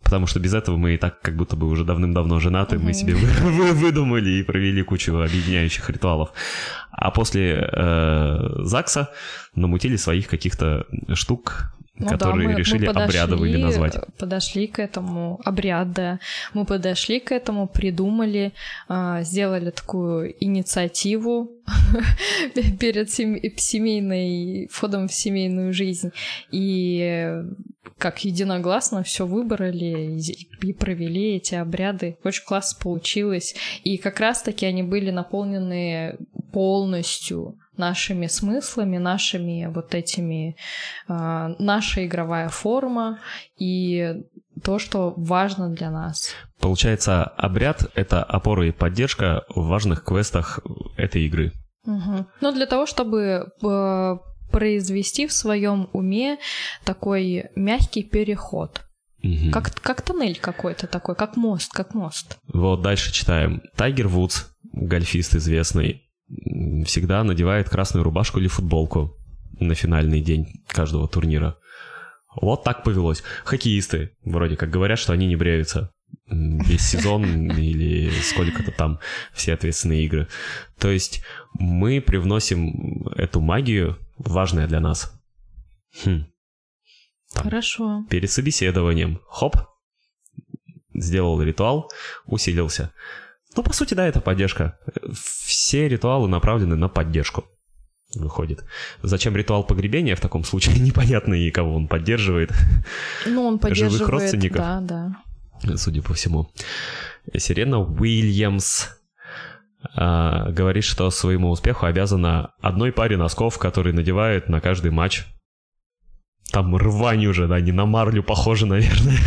потому что без этого мы и так как будто бы уже давным-давно женаты, угу. мы себе вы, выдумали и провели кучу объединяющих ритуалов. А после э, ЗАГСа намутили своих каких-то штук, ну, которые да, мы, решили мы подошли, обрядовыми назвать. Подошли к этому обряда, мы подошли к этому, придумали, а, сделали такую инициативу перед семейной входом в семейную жизнь и как единогласно все выбрали и провели эти обряды. Очень классно получилось. И как раз-таки они были наполнены полностью нашими смыслами, нашими вот этими, э, наша игровая форма и то, что важно для нас. Получается, обряд — это опора и поддержка в важных квестах этой игры. Угу. Ну, для того, чтобы э, произвести в своем уме такой мягкий переход. Угу. Как, как тоннель какой-то такой, как мост, как мост. Вот дальше читаем. Тайгер Вудс, гольфист известный, всегда надевает красную рубашку или футболку на финальный день каждого турнира. Вот так повелось. Хоккеисты вроде как говорят, что они не бреются весь сезон или сколько-то там все ответственные игры. То есть мы привносим эту магию, важная для нас. Хм. Там, Хорошо. Перед собеседованием. Хоп. Сделал ритуал, усилился. Ну, по сути, да, это поддержка. Все ритуалы направлены на поддержку. Выходит. Зачем ритуал погребения в таком случае? Непонятно, и кого он поддерживает. Ну, он поддерживает, Живых родственников. Да, да. Судя по всему. Сирена Уильямс а, говорит, что своему успеху обязана одной паре носков, которые надевает на каждый матч там рвань уже, да, не на марлю похоже, наверное,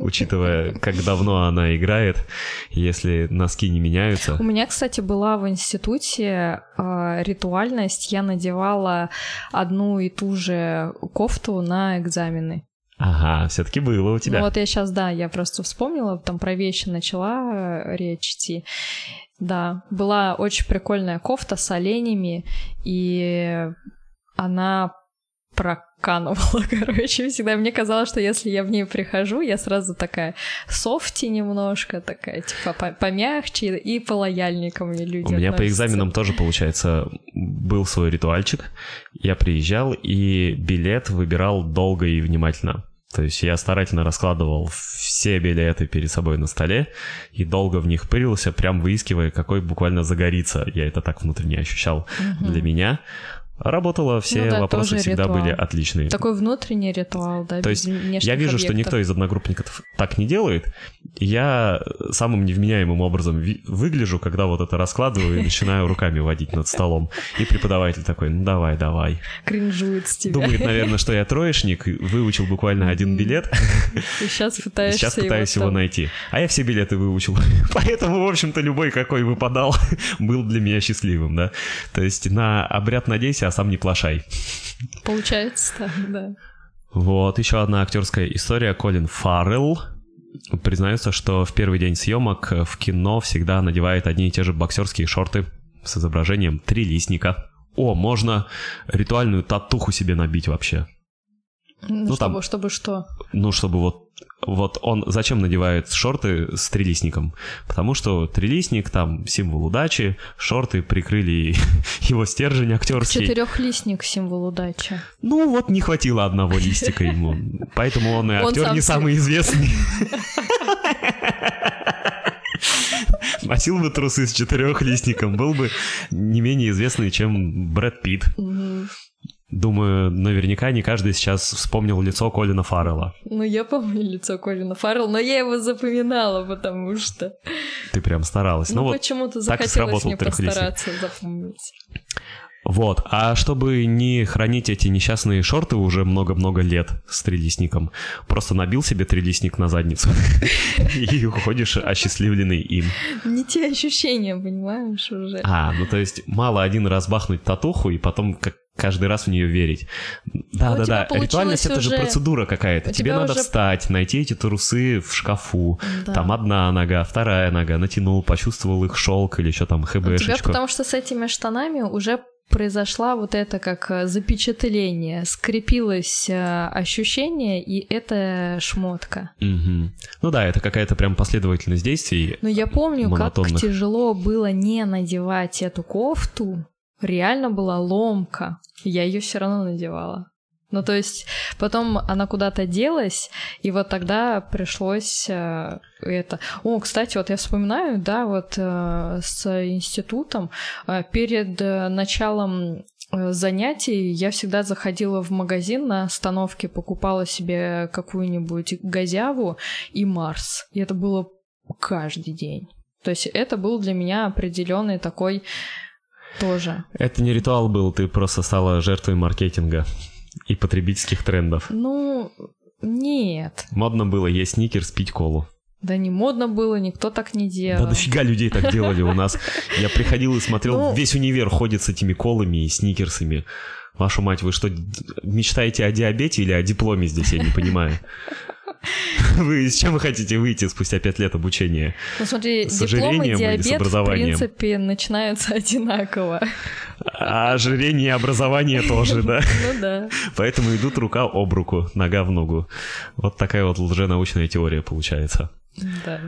учитывая, как давно она играет, если носки не меняются. У меня, кстати, была в институте э, ритуальность, я надевала одну и ту же кофту на экзамены. Ага, все-таки было у тебя. Ну, вот я сейчас, да, я просто вспомнила, там про вещи начала э, речь идти. Да, была очень прикольная кофта с оленями, и она проканывала, короче, всегда. Мне казалось, что если я в ней прихожу, я сразу такая софти немножко, такая, типа, помягче и по лояльникам мне люди У меня относятся. по экзаменам тоже, получается, был свой ритуальчик. Я приезжал и билет выбирал долго и внимательно. То есть я старательно раскладывал все билеты перед собой на столе и долго в них пырился, прям выискивая, какой буквально загорится. Я это так внутренне ощущал угу. для меня. Работало, все ну, да, вопросы всегда ритуал. были отличные. Такой внутренний ритуал, да. То есть я вижу, объектов. что никто из одногруппников так не делает. Я самым невменяемым образом выгляжу, когда вот это раскладываю и начинаю руками водить над столом. И преподаватель такой, ну давай, давай. Кринжует с тебя. Думает, наверное, что я троечник, выучил буквально один билет. И сейчас пытаешься Сейчас пытаюсь его, его найти. А я все билеты выучил. Поэтому, в общем-то, любой, какой выпадал, был для меня счастливым, да. То есть на обряд надейся, сам не плашай. Получается так, да. Вот, еще одна актерская история. Колин Фаррелл признается, что в первый день съемок в кино всегда надевает одни и те же боксерские шорты с изображением трилистника. О, можно ритуальную татуху себе набить вообще. Ну, ну чтобы, там, чтобы что? Ну, чтобы вот вот он зачем надевает шорты с трилистником? Потому что трилистник там символ удачи, шорты прикрыли его стержень актерский. Четырехлистник символ удачи. Ну вот не хватило одного листика ему, поэтому он и актер не самый известный. Носил бы трусы с четырехлистником, был бы не менее известный, чем Брэд Питт. Думаю, наверняка не каждый сейчас вспомнил лицо Колина Фаррелла. Ну, я помню лицо Колина Фаррелла, но я его запоминала, потому что... Ты прям старалась. Ну, ну почему-то захотелось мне постараться запомнить. Вот, а чтобы не хранить эти несчастные шорты уже много-много лет с трилистником, просто набил себе трилистник на задницу и уходишь осчастливленный им. Не те ощущения, понимаешь, уже. А, ну то есть мало один раз бахнуть татуху и потом как каждый раз в нее верить. Да, да, да. Ритуальность уже... это же процедура какая-то. Тебе надо уже... встать, найти эти трусы в шкафу. Да. Там одна нога, вторая нога, натянул, почувствовал их шелк или что там, хбшечку. У тебя потому что с этими штанами уже произошла вот это как э, запечатление, скрепилось э, ощущение, и это шмотка. Угу. Ну да, это какая-то прям последовательность действий. Но я помню, монотонных. как тяжело было не надевать эту кофту. Реально была ломка. Я ее все равно надевала. Ну, то есть потом она куда-то делась, и вот тогда пришлось э, это... О, кстати, вот я вспоминаю, да, вот э, с институтом э, перед э, началом э, занятий я всегда заходила в магазин на остановке, покупала себе какую-нибудь газяву и Марс. И это было каждый день. То есть это был для меня определенный такой тоже. Это не ритуал был, ты просто стала жертвой маркетинга и потребительских трендов? Ну, нет. Модно было есть сникерс, пить колу. Да не модно было, никто так не делал. Да дофига людей так делали у нас. Я приходил и смотрел, ну... весь универ ходит с этими колами и сникерсами. Вашу мать, вы что, мечтаете о диабете или о дипломе здесь, я не понимаю. Вы с чем вы хотите выйти спустя пять лет обучения? Ну смотри, с диплом и диабет, в принципе, начинаются одинаково. А ожирение и образование тоже, да? Ну да. Поэтому идут рука об руку, нога в ногу. Вот такая вот лженаучная теория получается. Да.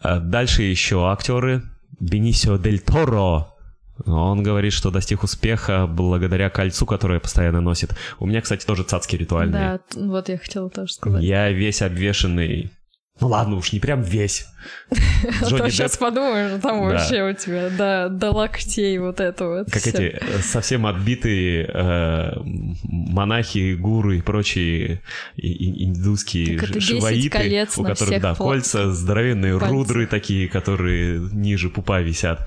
А дальше еще актеры. Бенисио Дель Торо он говорит, что достиг успеха благодаря кольцу, которое постоянно носит. У меня, кстати, тоже цацки ритуальные. Да, вот я хотела тоже сказать. Я весь обвешенный ну ладно уж, не прям весь. А то сейчас подумаешь, там вообще у тебя до, до локтей вот это вот. Как эти э, совсем отбитые э, монахи, гуры и прочие индусские шиваиты, у которых, да, кольца, здоровенные рудры такие, которые ниже пупа висят.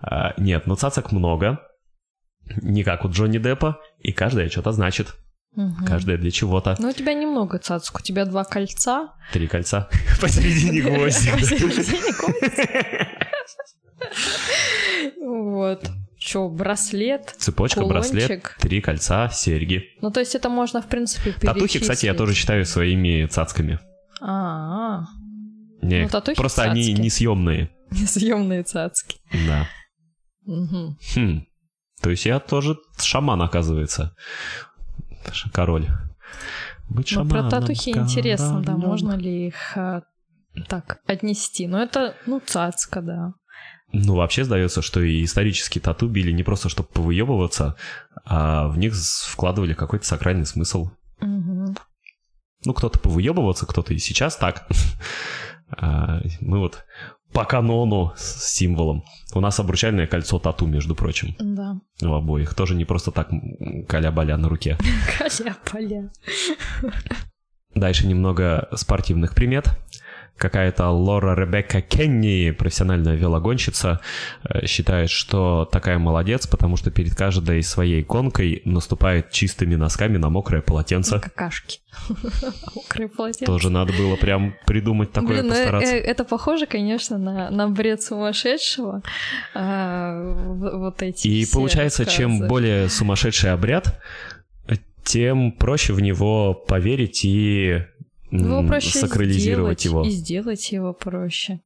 А, нет, но цацок много, не как у Джонни Деппа, и каждая что-то значит. Угу. Каждая для чего-то. Ну, у тебя немного цацк, у тебя два кольца. Три кольца. Посередине гвоздик. Посередине гвоздик. Вот. Что, браслет? Цепочка, браслет, три кольца, серьги. Ну, то есть это можно, в принципе, Татухи, кстати, я тоже считаю своими цацками. А, -а. Не, ну, татухи просто цацки. они несъемные. Несъемные цацки. Да. Угу. Хм. То есть я тоже шаман, оказывается король. Быть ну, шаманом, про татухи королем. интересно, да, можно ли их а, так отнести. Но это, ну, цацка, да. Ну, вообще сдается, что и исторические тату били не просто, чтобы повыебываться, а в них вкладывали какой-то сакральный смысл. Угу. Ну, кто-то повыебываться, кто-то и сейчас так. а, мы вот по канону с символом. У нас обручальное кольцо тату, между прочим. Да. У обоих. Тоже не просто так каля-баля на руке. Каля-баля. Дальше немного спортивных примет какая-то Лора Ребекка Кенни, профессиональная велогонщица, э, считает, что такая молодец, потому что перед каждой своей гонкой наступает чистыми носками на мокрое полотенце. На какашки. Мокрое полотенце. Тоже надо было прям придумать такое, Блин, ну, постараться. Э, это похоже, конечно, на, на бред сумасшедшего. А, вот эти И получается, рассказы. чем более сумасшедший обряд, тем проще в него поверить и его проще сакрализировать его. И сделать его проще.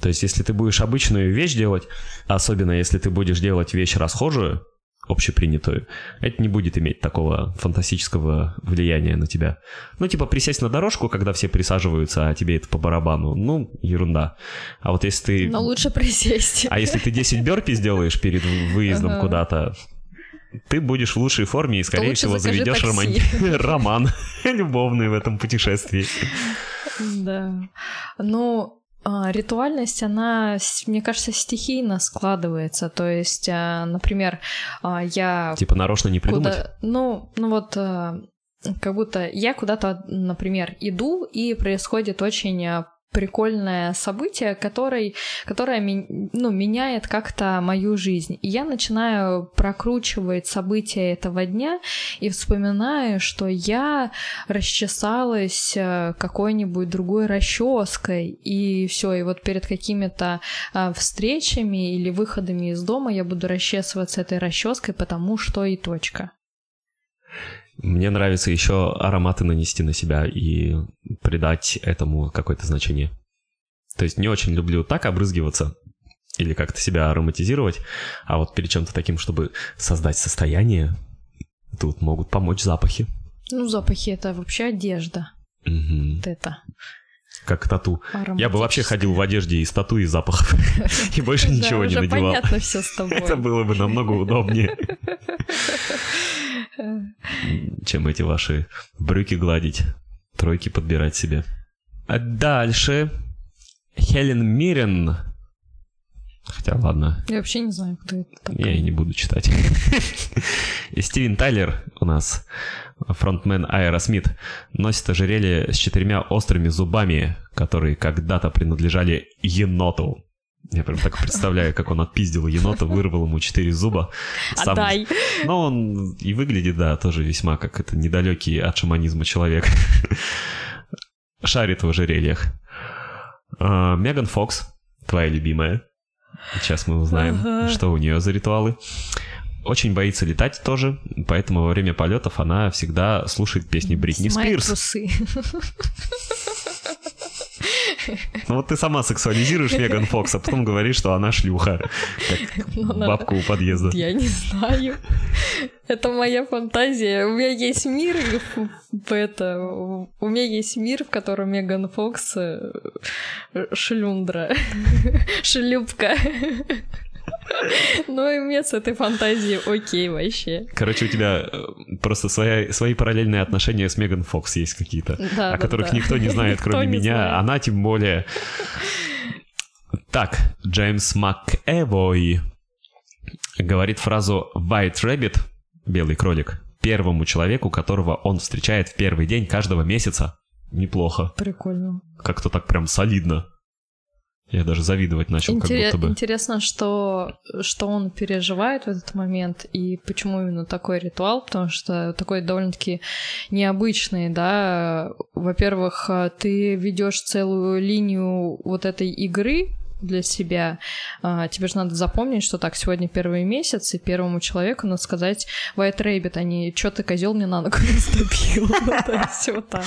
То есть, если ты будешь обычную вещь делать, особенно если ты будешь делать вещь расхожую, общепринятую, это не будет иметь такого фантастического влияния на тебя. Ну, типа, присесть на дорожку, когда все присаживаются, а тебе это по барабану, ну, ерунда. А вот если ты... Но лучше присесть. А если ты 10 бёрпи сделаешь перед выездом куда-то, ты будешь в лучшей форме и, скорее всего, заведешь роман... роман любовный в этом путешествии. Да. Ну, а, ритуальность, она, мне кажется, стихийно складывается. То есть, а, например, а, я... Типа нарочно не придумать? Куда... Ну, ну вот как будто я куда-то, например, иду, и происходит очень прикольное событие, который, которое ну, меняет как-то мою жизнь. И я начинаю прокручивать события этого дня и вспоминаю, что я расчесалась э, какой-нибудь другой расческой, и все, и вот перед какими-то а, встречами или выходами из дома я буду расчесываться этой расческой, потому что и точка. Мне нравится еще ароматы нанести на себя и придать этому какое-то значение. То есть не очень люблю так обрызгиваться. или как-то себя ароматизировать, а вот перед чем-то таким, чтобы создать состояние, тут могут помочь запахи. Ну, запахи это вообще одежда. Угу. Вот это. Как тату. Я бы вообще ходил в одежде из тату и запахов. И больше ничего не надевал. понятно все с тобой. Это было бы намного удобнее. Чем эти ваши брюки гладить, тройки подбирать себе. А дальше Хелен Мирен Хотя, ладно. Я вообще не знаю, кто это такой. Я и не буду читать. И Стивен Тайлер у нас, фронтмен Аэросмит, носит ожерелье с четырьмя острыми зубами, которые когда-то принадлежали еноту. Я прям так представляю, как он отпиздил енота, вырвал ему четыре зуба. Сам... Отдай. Но он и выглядит, да, тоже весьма как это недалекий от шаманизма человек. Шарит в ожерельях. А, Меган Фокс, твоя любимая. Сейчас мы узнаем, ага. что у нее за ритуалы. Очень боится летать тоже, поэтому во время полетов она всегда слушает песни Бритни Спирс. Трусы. Ну вот ты сама сексуализируешь Меган Фокс, а потом говоришь, что она шлюха, как ну, бабка у подъезда. Я не знаю. Это моя фантазия. У меня есть мир, это, у меня есть мир, в котором Меган Фокс э, шлюндра, шлюпка. Ну и мне с этой фантазией окей вообще. Короче, у тебя э, просто своя, свои параллельные отношения с Меган Фокс есть какие-то, да, о да, которых да. никто не знает, кроме меня. Знает. Она тем более. Так, Джеймс МакЭвой говорит фразу «White Rabbit» — «белый кролик» первому человеку, которого он встречает в первый день каждого месяца. Неплохо. Прикольно. Как-то так прям солидно. Я даже завидовать начал, Интерес, как будто бы. Интересно, что, что он переживает в этот момент и почему именно такой ритуал, потому что такой довольно-таки необычный, да. Во-первых, ты ведешь целую линию вот этой игры, для себя. А, тебе же надо запомнить, что так, сегодня первый месяц, и первому человеку надо сказать White Rabbit, а не «Чё ты, козел мне на ногу наступил?» Все так.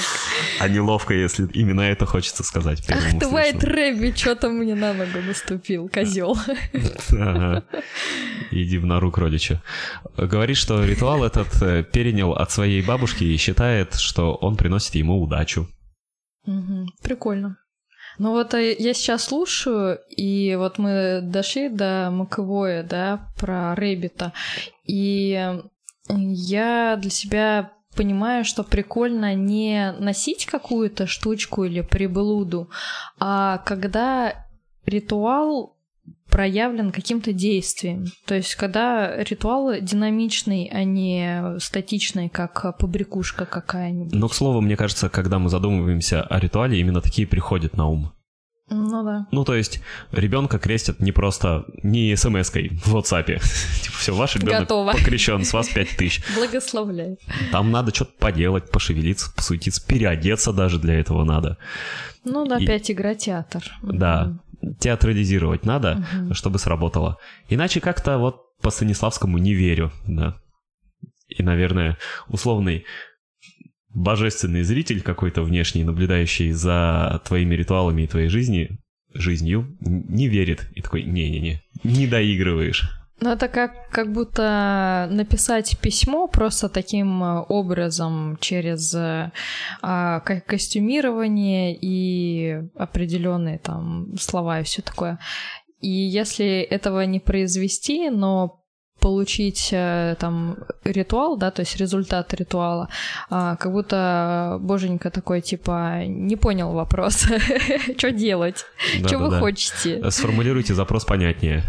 А неловко, если именно это хочется сказать Ах ты, White Rabbit, чё ты мне на ногу наступил, козел. Иди в нору кролича. Говорит, что ритуал этот э, перенял от своей бабушки и считает, что он приносит ему удачу. Прикольно. Ну вот э, я сейчас слушаю, и вот мы дошли до Маковое, да, про Рэббита, и я для себя понимаю, что прикольно не носить какую-то штучку или приблуду, а когда ритуал проявлен каким-то действием. То есть, когда ритуал динамичный, а не статичный, как побрякушка какая-нибудь. Но, к слову, мне кажется, когда мы задумываемся о ритуале, именно такие приходят на ум. Ну да. Ну, то есть, ребенка крестят не просто, не смс-кой в WhatsApp. типа, все, ваш ребенок покрещен, с вас 5 тысяч. Благословляю. Там надо что-то поделать, пошевелиться, посуетиться, переодеться даже для этого надо. Ну да, опять игра театр. Да театрализировать надо, угу. чтобы сработало. Иначе как-то вот по Станиславскому не верю, да. И, наверное, условный божественный зритель какой-то внешний, наблюдающий за твоими ритуалами и твоей жизни, жизнью, не верит. И такой, не-не-не, не доигрываешь. Ну, это как, как будто написать письмо просто таким э, образом через а, костюмирование и определенные там слова и все такое. И если этого не произвести, но получить э, там ритуал, да, то есть результат ритуала, а, как будто боженька такой типа не понял вопрос, что делать, что вы хотите. Сформулируйте запрос понятнее.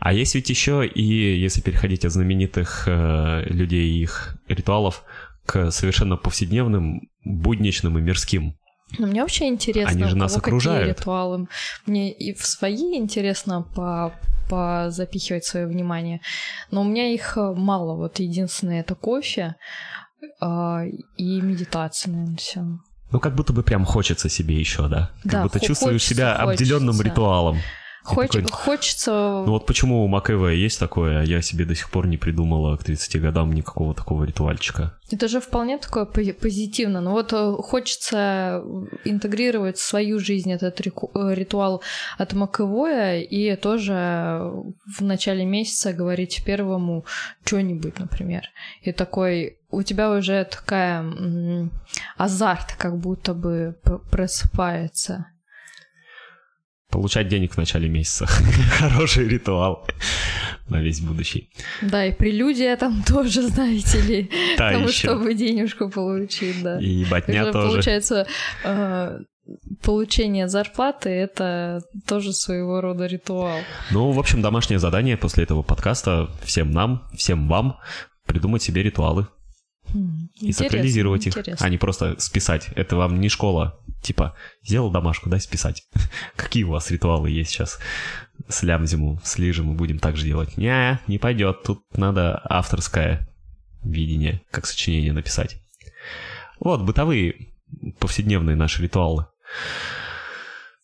А есть ведь еще и, если переходить от знаменитых э, людей и их ритуалов к совершенно повседневным, будничным и мирским. Но мне вообще интересно, Они же нас окружают. какие ритуалы. Мне и в свои интересно по запихивать свое внимание. Но у меня их э, мало. Вот единственное это кофе э, и медитация, наверное, все. Ну, как будто бы прям хочется себе еще, да? Как да, будто чувствуешь себя обделенным ритуалом. Хоч... Такой... Хочется... Ну вот почему у МакЭВ есть такое, а я себе до сих пор не придумала к 30 годам никакого такого ритуальчика. Это же вполне такое позитивно. Но вот э, хочется интегрировать в свою жизнь этот э, ритуал от МакЭВ и тоже в начале месяца говорить первому что-нибудь, например. И такой у тебя уже такая азарт как будто бы просыпается. Получать денег в начале месяца. Хороший ритуал на весь будущий. Да, и прелюдия там тоже, знаете ли, тому, еще. чтобы денежку получить, да. И Это, тоже. Получается, э, получение зарплаты — это тоже своего рода ритуал. Ну, в общем, домашнее задание после этого подкаста всем нам, всем вам придумать себе ритуалы. И сакрализировать их, а не просто списать. Это вам не школа. Типа, сделал домашку, дай списать. Какие у вас ритуалы есть сейчас? Слям зиму, слижем и будем так же делать. Не, не пойдет. Тут надо авторское видение, как сочинение написать. Вот, бытовые, повседневные наши ритуалы.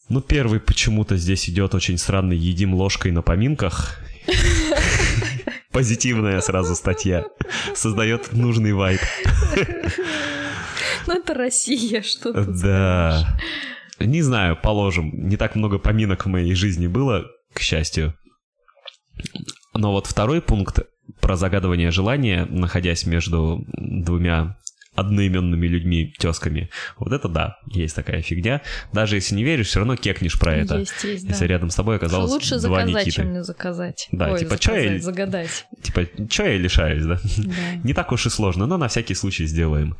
Ну, первый почему-то здесь идет очень странный «едим ложкой на поминках». Позитивная сразу статья. Создает нужный вайб. Ну, это Россия, что тут Да. Не знаю, положим. Не так много поминок в моей жизни было, к счастью. Но вот второй пункт про загадывание желания, находясь между двумя одноименными людьми, тесками. Вот это да, есть такая фигня. Даже если не веришь, все равно кекнешь про это. Есть, есть, если да. рядом с тобой оказалось Лучше два заказать, Никиты. чем не заказать. Да, Ой, типа, чё я... загадать. Типа, что я лишаюсь, да? да? Не так уж и сложно, но на всякий случай сделаем.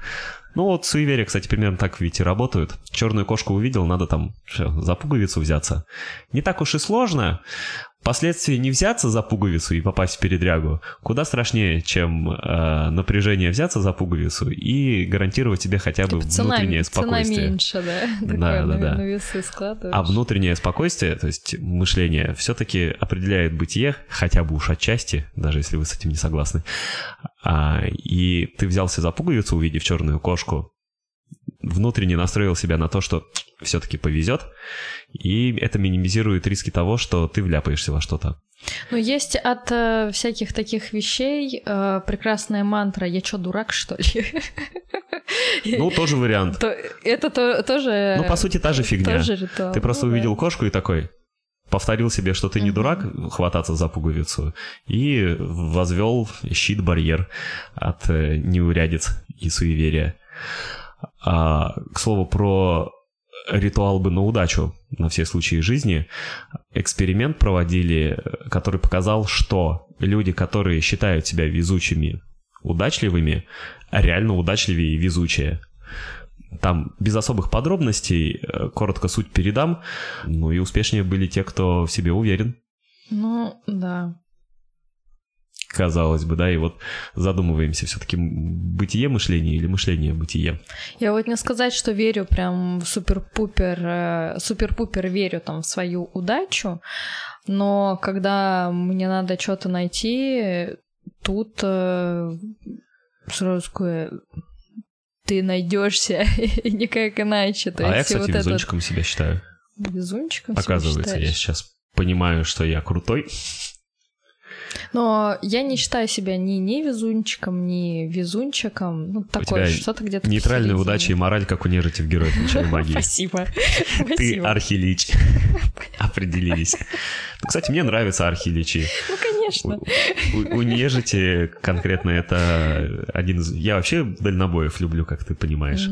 Ну вот суеверия, кстати, примерно так ведь и работают. Черную кошку увидел, надо там все, за пуговицу взяться. Не так уж и сложно. Последствия не взяться за пуговицу и попасть в передрягу куда страшнее, чем э, напряжение взяться за пуговицу и гарантировать тебе хотя бы типа внутреннее цена, спокойствие. Цена меньше, да? Да, Такое да, на, да. На весы складываешь. А внутреннее спокойствие, то есть мышление, все-таки определяет бытие, хотя бы уж отчасти, даже если вы с этим не согласны. А, и ты взялся за пуговицу, увидев черную кошку, внутренне настроил себя на то, что все-таки повезет, и это минимизирует риски того, что ты вляпаешься во что-то. Ну, есть от э, всяких таких вещей э, прекрасная мантра «Я чё, дурак, что ли?» Ну, тоже вариант. То, это то, тоже... Ну, по сути, та же фигня. Тоже ритуал. Ты просто ну, увидел да. кошку и такой, повторил себе, что ты не дурак, хвататься за пуговицу, и возвел щит-барьер от э, неурядиц и суеверия. А, к слову, про ритуал бы на удачу на все случаи жизни. Эксперимент проводили, который показал, что люди, которые считают себя везучими, удачливыми, реально удачливее и везучие. Там без особых подробностей, э, коротко суть передам. Ну и успешнее были те, кто в себе уверен. Ну, да. Казалось бы, да, и вот задумываемся все-таки бытие мышления или мышление бытие. Я вот не сказать, что верю прям супер-пупер, э, супер-пупер верю там в свою удачу, но когда мне надо что-то найти, тут э, сразу такое ты найдешься никак иначе. То а есть я, кстати, вот везунчиком себя считаю. Этот... Везунчиком Оказывается, себя я сейчас понимаю, что я крутой. Но я не считаю себя ни невезунчиком, ни везунчиком. Ну, такое что-то где-то Нейтральная удача и мораль, как у нежити в героях начала магии. Спасибо. Ты архилич. Определились. Ну, кстати, мне нравятся архиличи. Ну, конечно. У, у, у нежити конкретно это один из... Я вообще дальнобоев люблю, как ты понимаешь.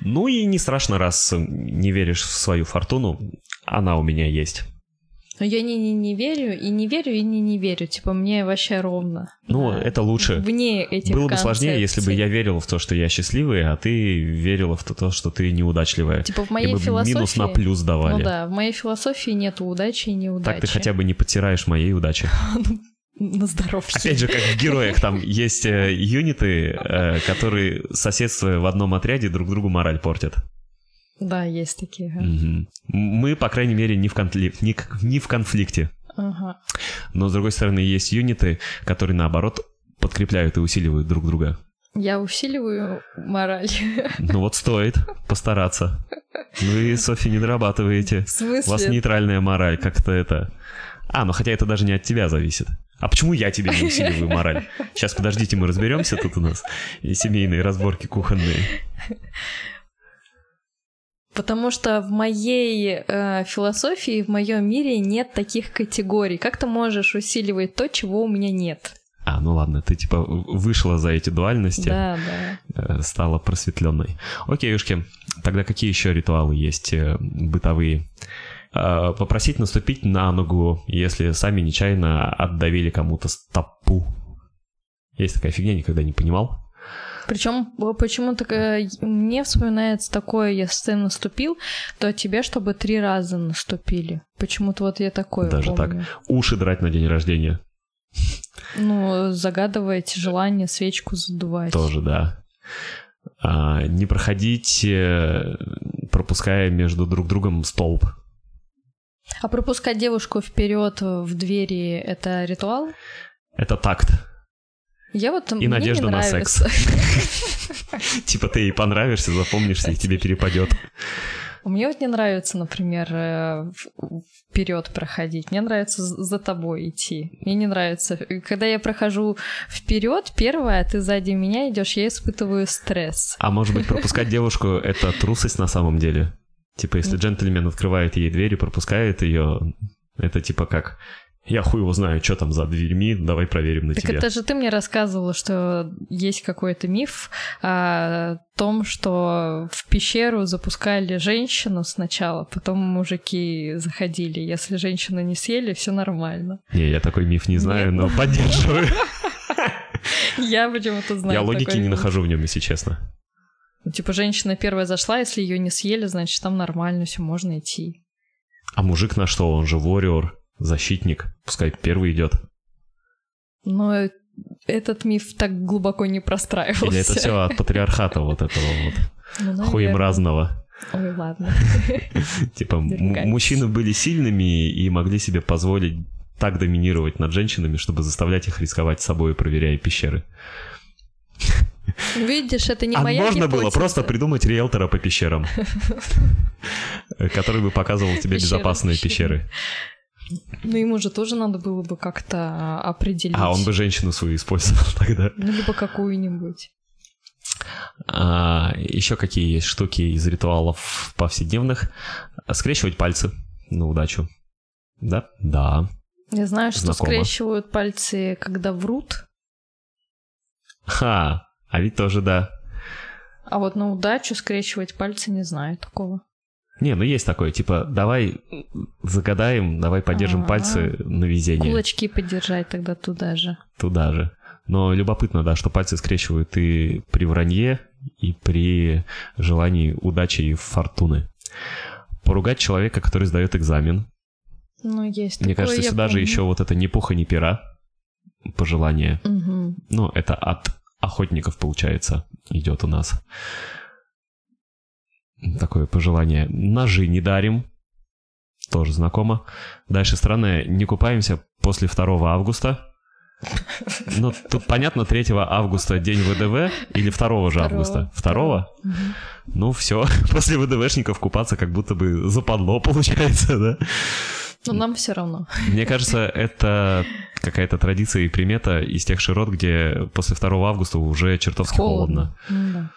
Ну и не страшно, раз не веришь в свою фортуну. Она у меня есть. Но я не, не, не верю, и не верю, и не, не верю. Типа, мне вообще ровно. Ну, это лучше. Вне этих Было бы концепций. сложнее, если бы я верил в то, что я счастливый, а ты верила в то, что ты неудачливая. Типа, в моей и философии... минус на плюс давали. Ну да, в моей философии нет удачи и неудачи. Так ты хотя бы не подтираешь моей удачи. На здоровье. Опять же, как в героях, там есть э, юниты, э, которые, соседствуя в одном отряде, друг другу мораль портят. Да, есть такие. Ага. Угу. Мы, по крайней мере, не в, конфли... не, не в конфликте. Ага. Но, с другой стороны, есть юниты, которые, наоборот, подкрепляют и усиливают друг друга. Я усиливаю мораль. Ну вот стоит постараться. Вы, Софи, не дорабатываете. В смысле? У вас нейтральная мораль, как-то это... А, ну хотя это даже не от тебя зависит. А почему я тебе не усиливаю мораль? Сейчас, подождите, мы разберемся, тут у нас и семейные разборки кухонные. Потому что в моей э, философии, в моем мире нет таких категорий. Как ты можешь усиливать то, чего у меня нет? А, ну ладно, ты типа вышла за эти дуальности, Да, да. э, стала просветленной. Окей, Юшки, тогда какие еще ритуалы есть э, бытовые? Э, Попросить наступить на ногу, если сами нечаянно отдавили кому-то стопу. Есть такая фигня, никогда не понимал. Причем почему-то э, мне вспоминается такое, если ты наступил, то тебе, чтобы три раза наступили. Почему-то вот я такое Даже помню. так. Уши драть на день рождения. Ну, загадывать желание, свечку задувать. Тоже, да. А, не проходить, э, пропуская между друг другом столб. А пропускать девушку вперед в двери это ритуал? Это такт. Я вот И надежда на нравится. Типа ты ей понравишься, запомнишься, и тебе перепадет. Мне вот не нравится, например, вперед проходить. Мне нравится за тобой идти. Мне не нравится. Когда я прохожу вперед, первое, а ты сзади меня идешь, я испытываю стресс. А может быть, пропускать девушку — это трусость на самом деле? Типа, если джентльмен открывает ей дверь и пропускает ее, это типа как «Я хуй его знаю, что там за дверьми, давай проверим на Так тебе». это же ты мне рассказывала, что есть какой-то миф о том, что в пещеру запускали женщину сначала, потом мужики заходили. Если женщину не съели, все нормально. Не, я такой миф не знаю, Нет. но поддерживаю. Я почему-то знаю. Я логики не нахожу в нем, если честно. Ну, Типа женщина первая зашла, если ее не съели, значит там нормально, все можно идти. А мужик на что? Он же warrior, защитник. Пускай первый идет. Но этот миф так глубоко не простраивался. Или это все от патриархата вот этого вот Ну, наверное. хуемразного. Ой, ладно. Типа мужчины были сильными и могли себе позволить так доминировать над женщинами, чтобы заставлять их рисковать собой, проверяя пещеры. Видишь, это не а моя можно было гипотеза. просто придумать риэлтора по пещерам, который бы показывал тебе безопасные пещеры. Ну, ему же тоже надо было бы как-то а, определить. А он бы женщину свою использовал тогда. Ну, либо какую-нибудь. А, еще какие есть штуки из ритуалов повседневных? Скрещивать пальцы на удачу. Да? Да. Я знаю, что Знакомо. скрещивают пальцы, когда врут, Ха, а ведь тоже да. а вот на удачу скрещивать пальцы не знаю такого. Не, ну есть такое, типа, давай загадаем, давай подержим А. пальцы на везение. Кулачки подержать тогда туда же. Туда же. Но любопытно, да, что пальцы скрещивают и при вранье, и при желании удачи и фортуны. Поругать человека, который сдает экзамен. Ну, есть Мне такое, кажется, сюда же помню. еще вот это ни пуха, ни пера пожелание. Мгм. Ну, это от охотников, получается, идет у нас. Такое пожелание. Ножи не дарим. Тоже знакомо. Дальше странное. Не купаемся после 2 августа. Ну, тут понятно, 3 августа день ВДВ или 2 же Второго. августа? 2? Мгм. Ну, все. После ВДВшников купаться как будто бы западло, получается, да? Но нам все равно. Мне кажется, это какая-то традиция и примета из тех широт, где после 2 августа уже чертовски холодно. Ну да.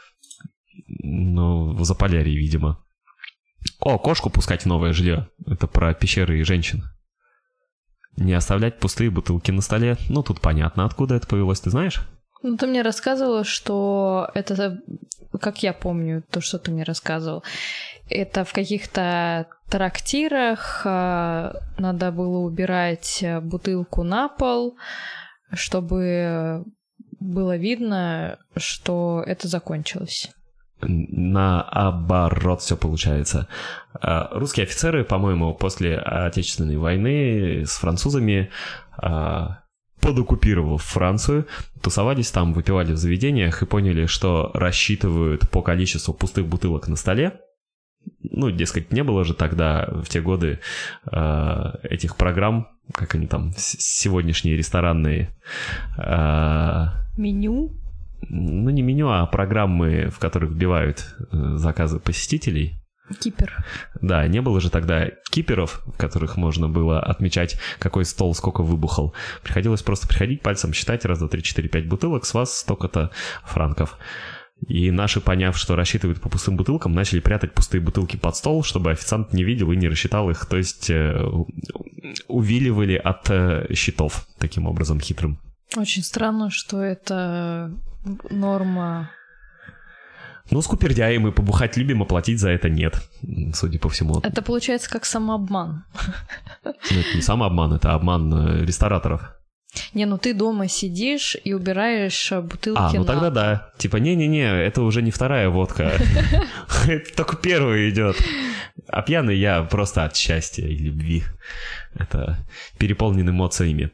Ну, в Заполярье, видимо. О, кошку пускать в новое жилье. Это про пещеры и женщин. Не оставлять пустые бутылки на столе. Ну, тут понятно, откуда это повелось, ты знаешь? Ну, ты мне рассказывала, что это, как я помню, то, что ты мне рассказывал, это в каких-то трактирах а, надо было убирать бутылку на пол, чтобы было видно, что это закончилось. Наоборот все получается. А, Русские офицеры, по-моему, после Отечественной войны с французами, а, подоккупировав Францию, тусовались там, выпивали в заведениях и поняли, что рассчитывают по количеству пустых бутылок на столе. Ну, дескать, не было же тогда, в те годы, а, этих программ, как они там, сегодняшние ресторанные, Меню? Ну не меню, а программы, в которых вбивают э, заказы посетителей. Кипер. Да, не было же тогда киперов, в которых можно было отмечать, какой стол сколько выбухал. Приходилось просто приходить пальцем считать раз, два, три, четыре, пять бутылок, с вас столько-то франков. И наши, поняв, что рассчитывают по пустым бутылкам, начали прятать пустые бутылки под стол, чтобы официант не видел и не рассчитал их. То есть э, увиливали от э, счетов таким образом хитрым. Очень странно, что это норма ну, скупердяи мы побухать любим, а платить за это нет, судя по всему. Это получается как самообман. Ну, это не самообман, это обман э, рестораторов. Не, ну ты дома сидишь и убираешь э, бутылки А, ну на... тогда да. Типа, не-не-не, это уже не вторая водка. Это только первая идет. А пьяный я просто от счастья и любви. Это переполнен эмоциями.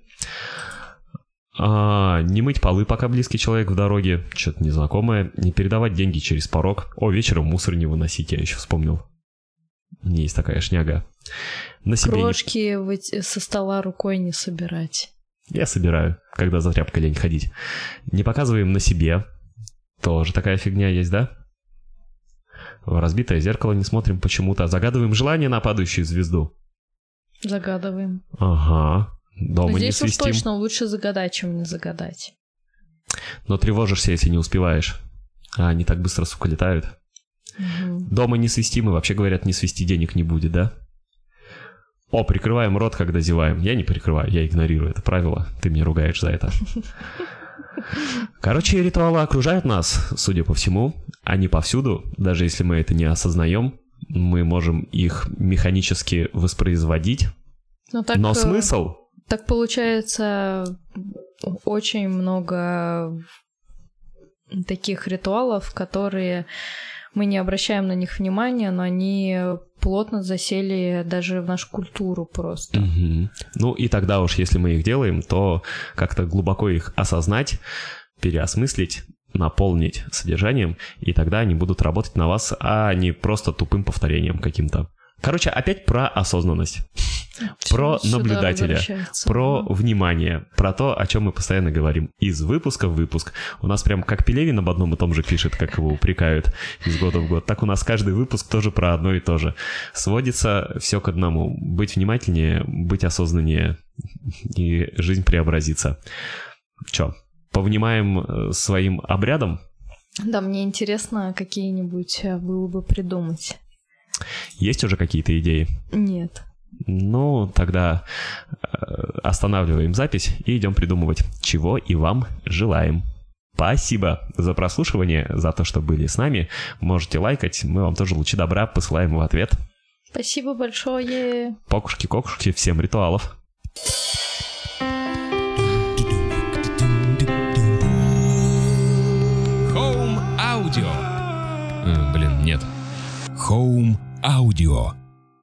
А, не мыть полы, пока близкий человек в дороге. Что-то незнакомое. Не передавать деньги через порог. О, вечером мусор не выносить, я еще вспомнил. Есть такая шняга. На себе Крошки не... со стола рукой не собирать. Я собираю, когда за тряпкой лень ходить. Не показываем на себе. Тоже такая фигня есть, да? В разбитое зеркало не смотрим почему-то. Загадываем желание на падающую звезду. Загадываем. Ага. Дома Здесь не свистим. уж точно лучше загадать, чем не загадать. Но тревожишься, если не успеваешь. А они так быстро, сука, летают. Угу. Дома не свистим, и вообще говорят, не свисти, денег не будет, да? О, прикрываем рот, когда зеваем. Я не прикрываю, я игнорирую это правило. Ты меня ругаешь за это. Короче, ритуалы окружают нас, судя по всему. Они повсюду, даже если мы это не осознаем. Мы можем их механически воспроизводить. Но, ну так, Но смысл так получается очень много таких ритуалов, которые мы не обращаем на них внимания, но они плотно засели даже в нашу культуру просто. Угу. Ну и тогда уж, если мы их делаем, то как-то глубоко их осознать, переосмыслить, наполнить содержанием, и тогда они будут работать на вас, а не просто тупым повторением каким-то. Короче, опять про осознанность. Про наблюдателя, про внимание, про то, о чем мы постоянно говорим. Из выпуска в выпуск. У нас прям как Пелевин об одном и том же пишет, как его упрекают из года в год. Так у нас каждый выпуск тоже про одно и то же. Сводится все к одному. Быть внимательнее, быть осознаннее, и жизнь преобразится. Че, повнимаем э, своим обрядом? Да, мне интересно какие-нибудь э, было бы придумать. Есть уже какие-то идеи? Нет. Ну, тогда э, останавливаем запись и идем придумывать, чего и вам желаем. Спасибо за прослушивание, за то, что были с нами. Можете лайкать, мы вам тоже лучи добра посылаем в ответ. Спасибо большое. Покушки-кокушки, всем ритуалов. Home Audio. Э, блин, нет. Home Audio.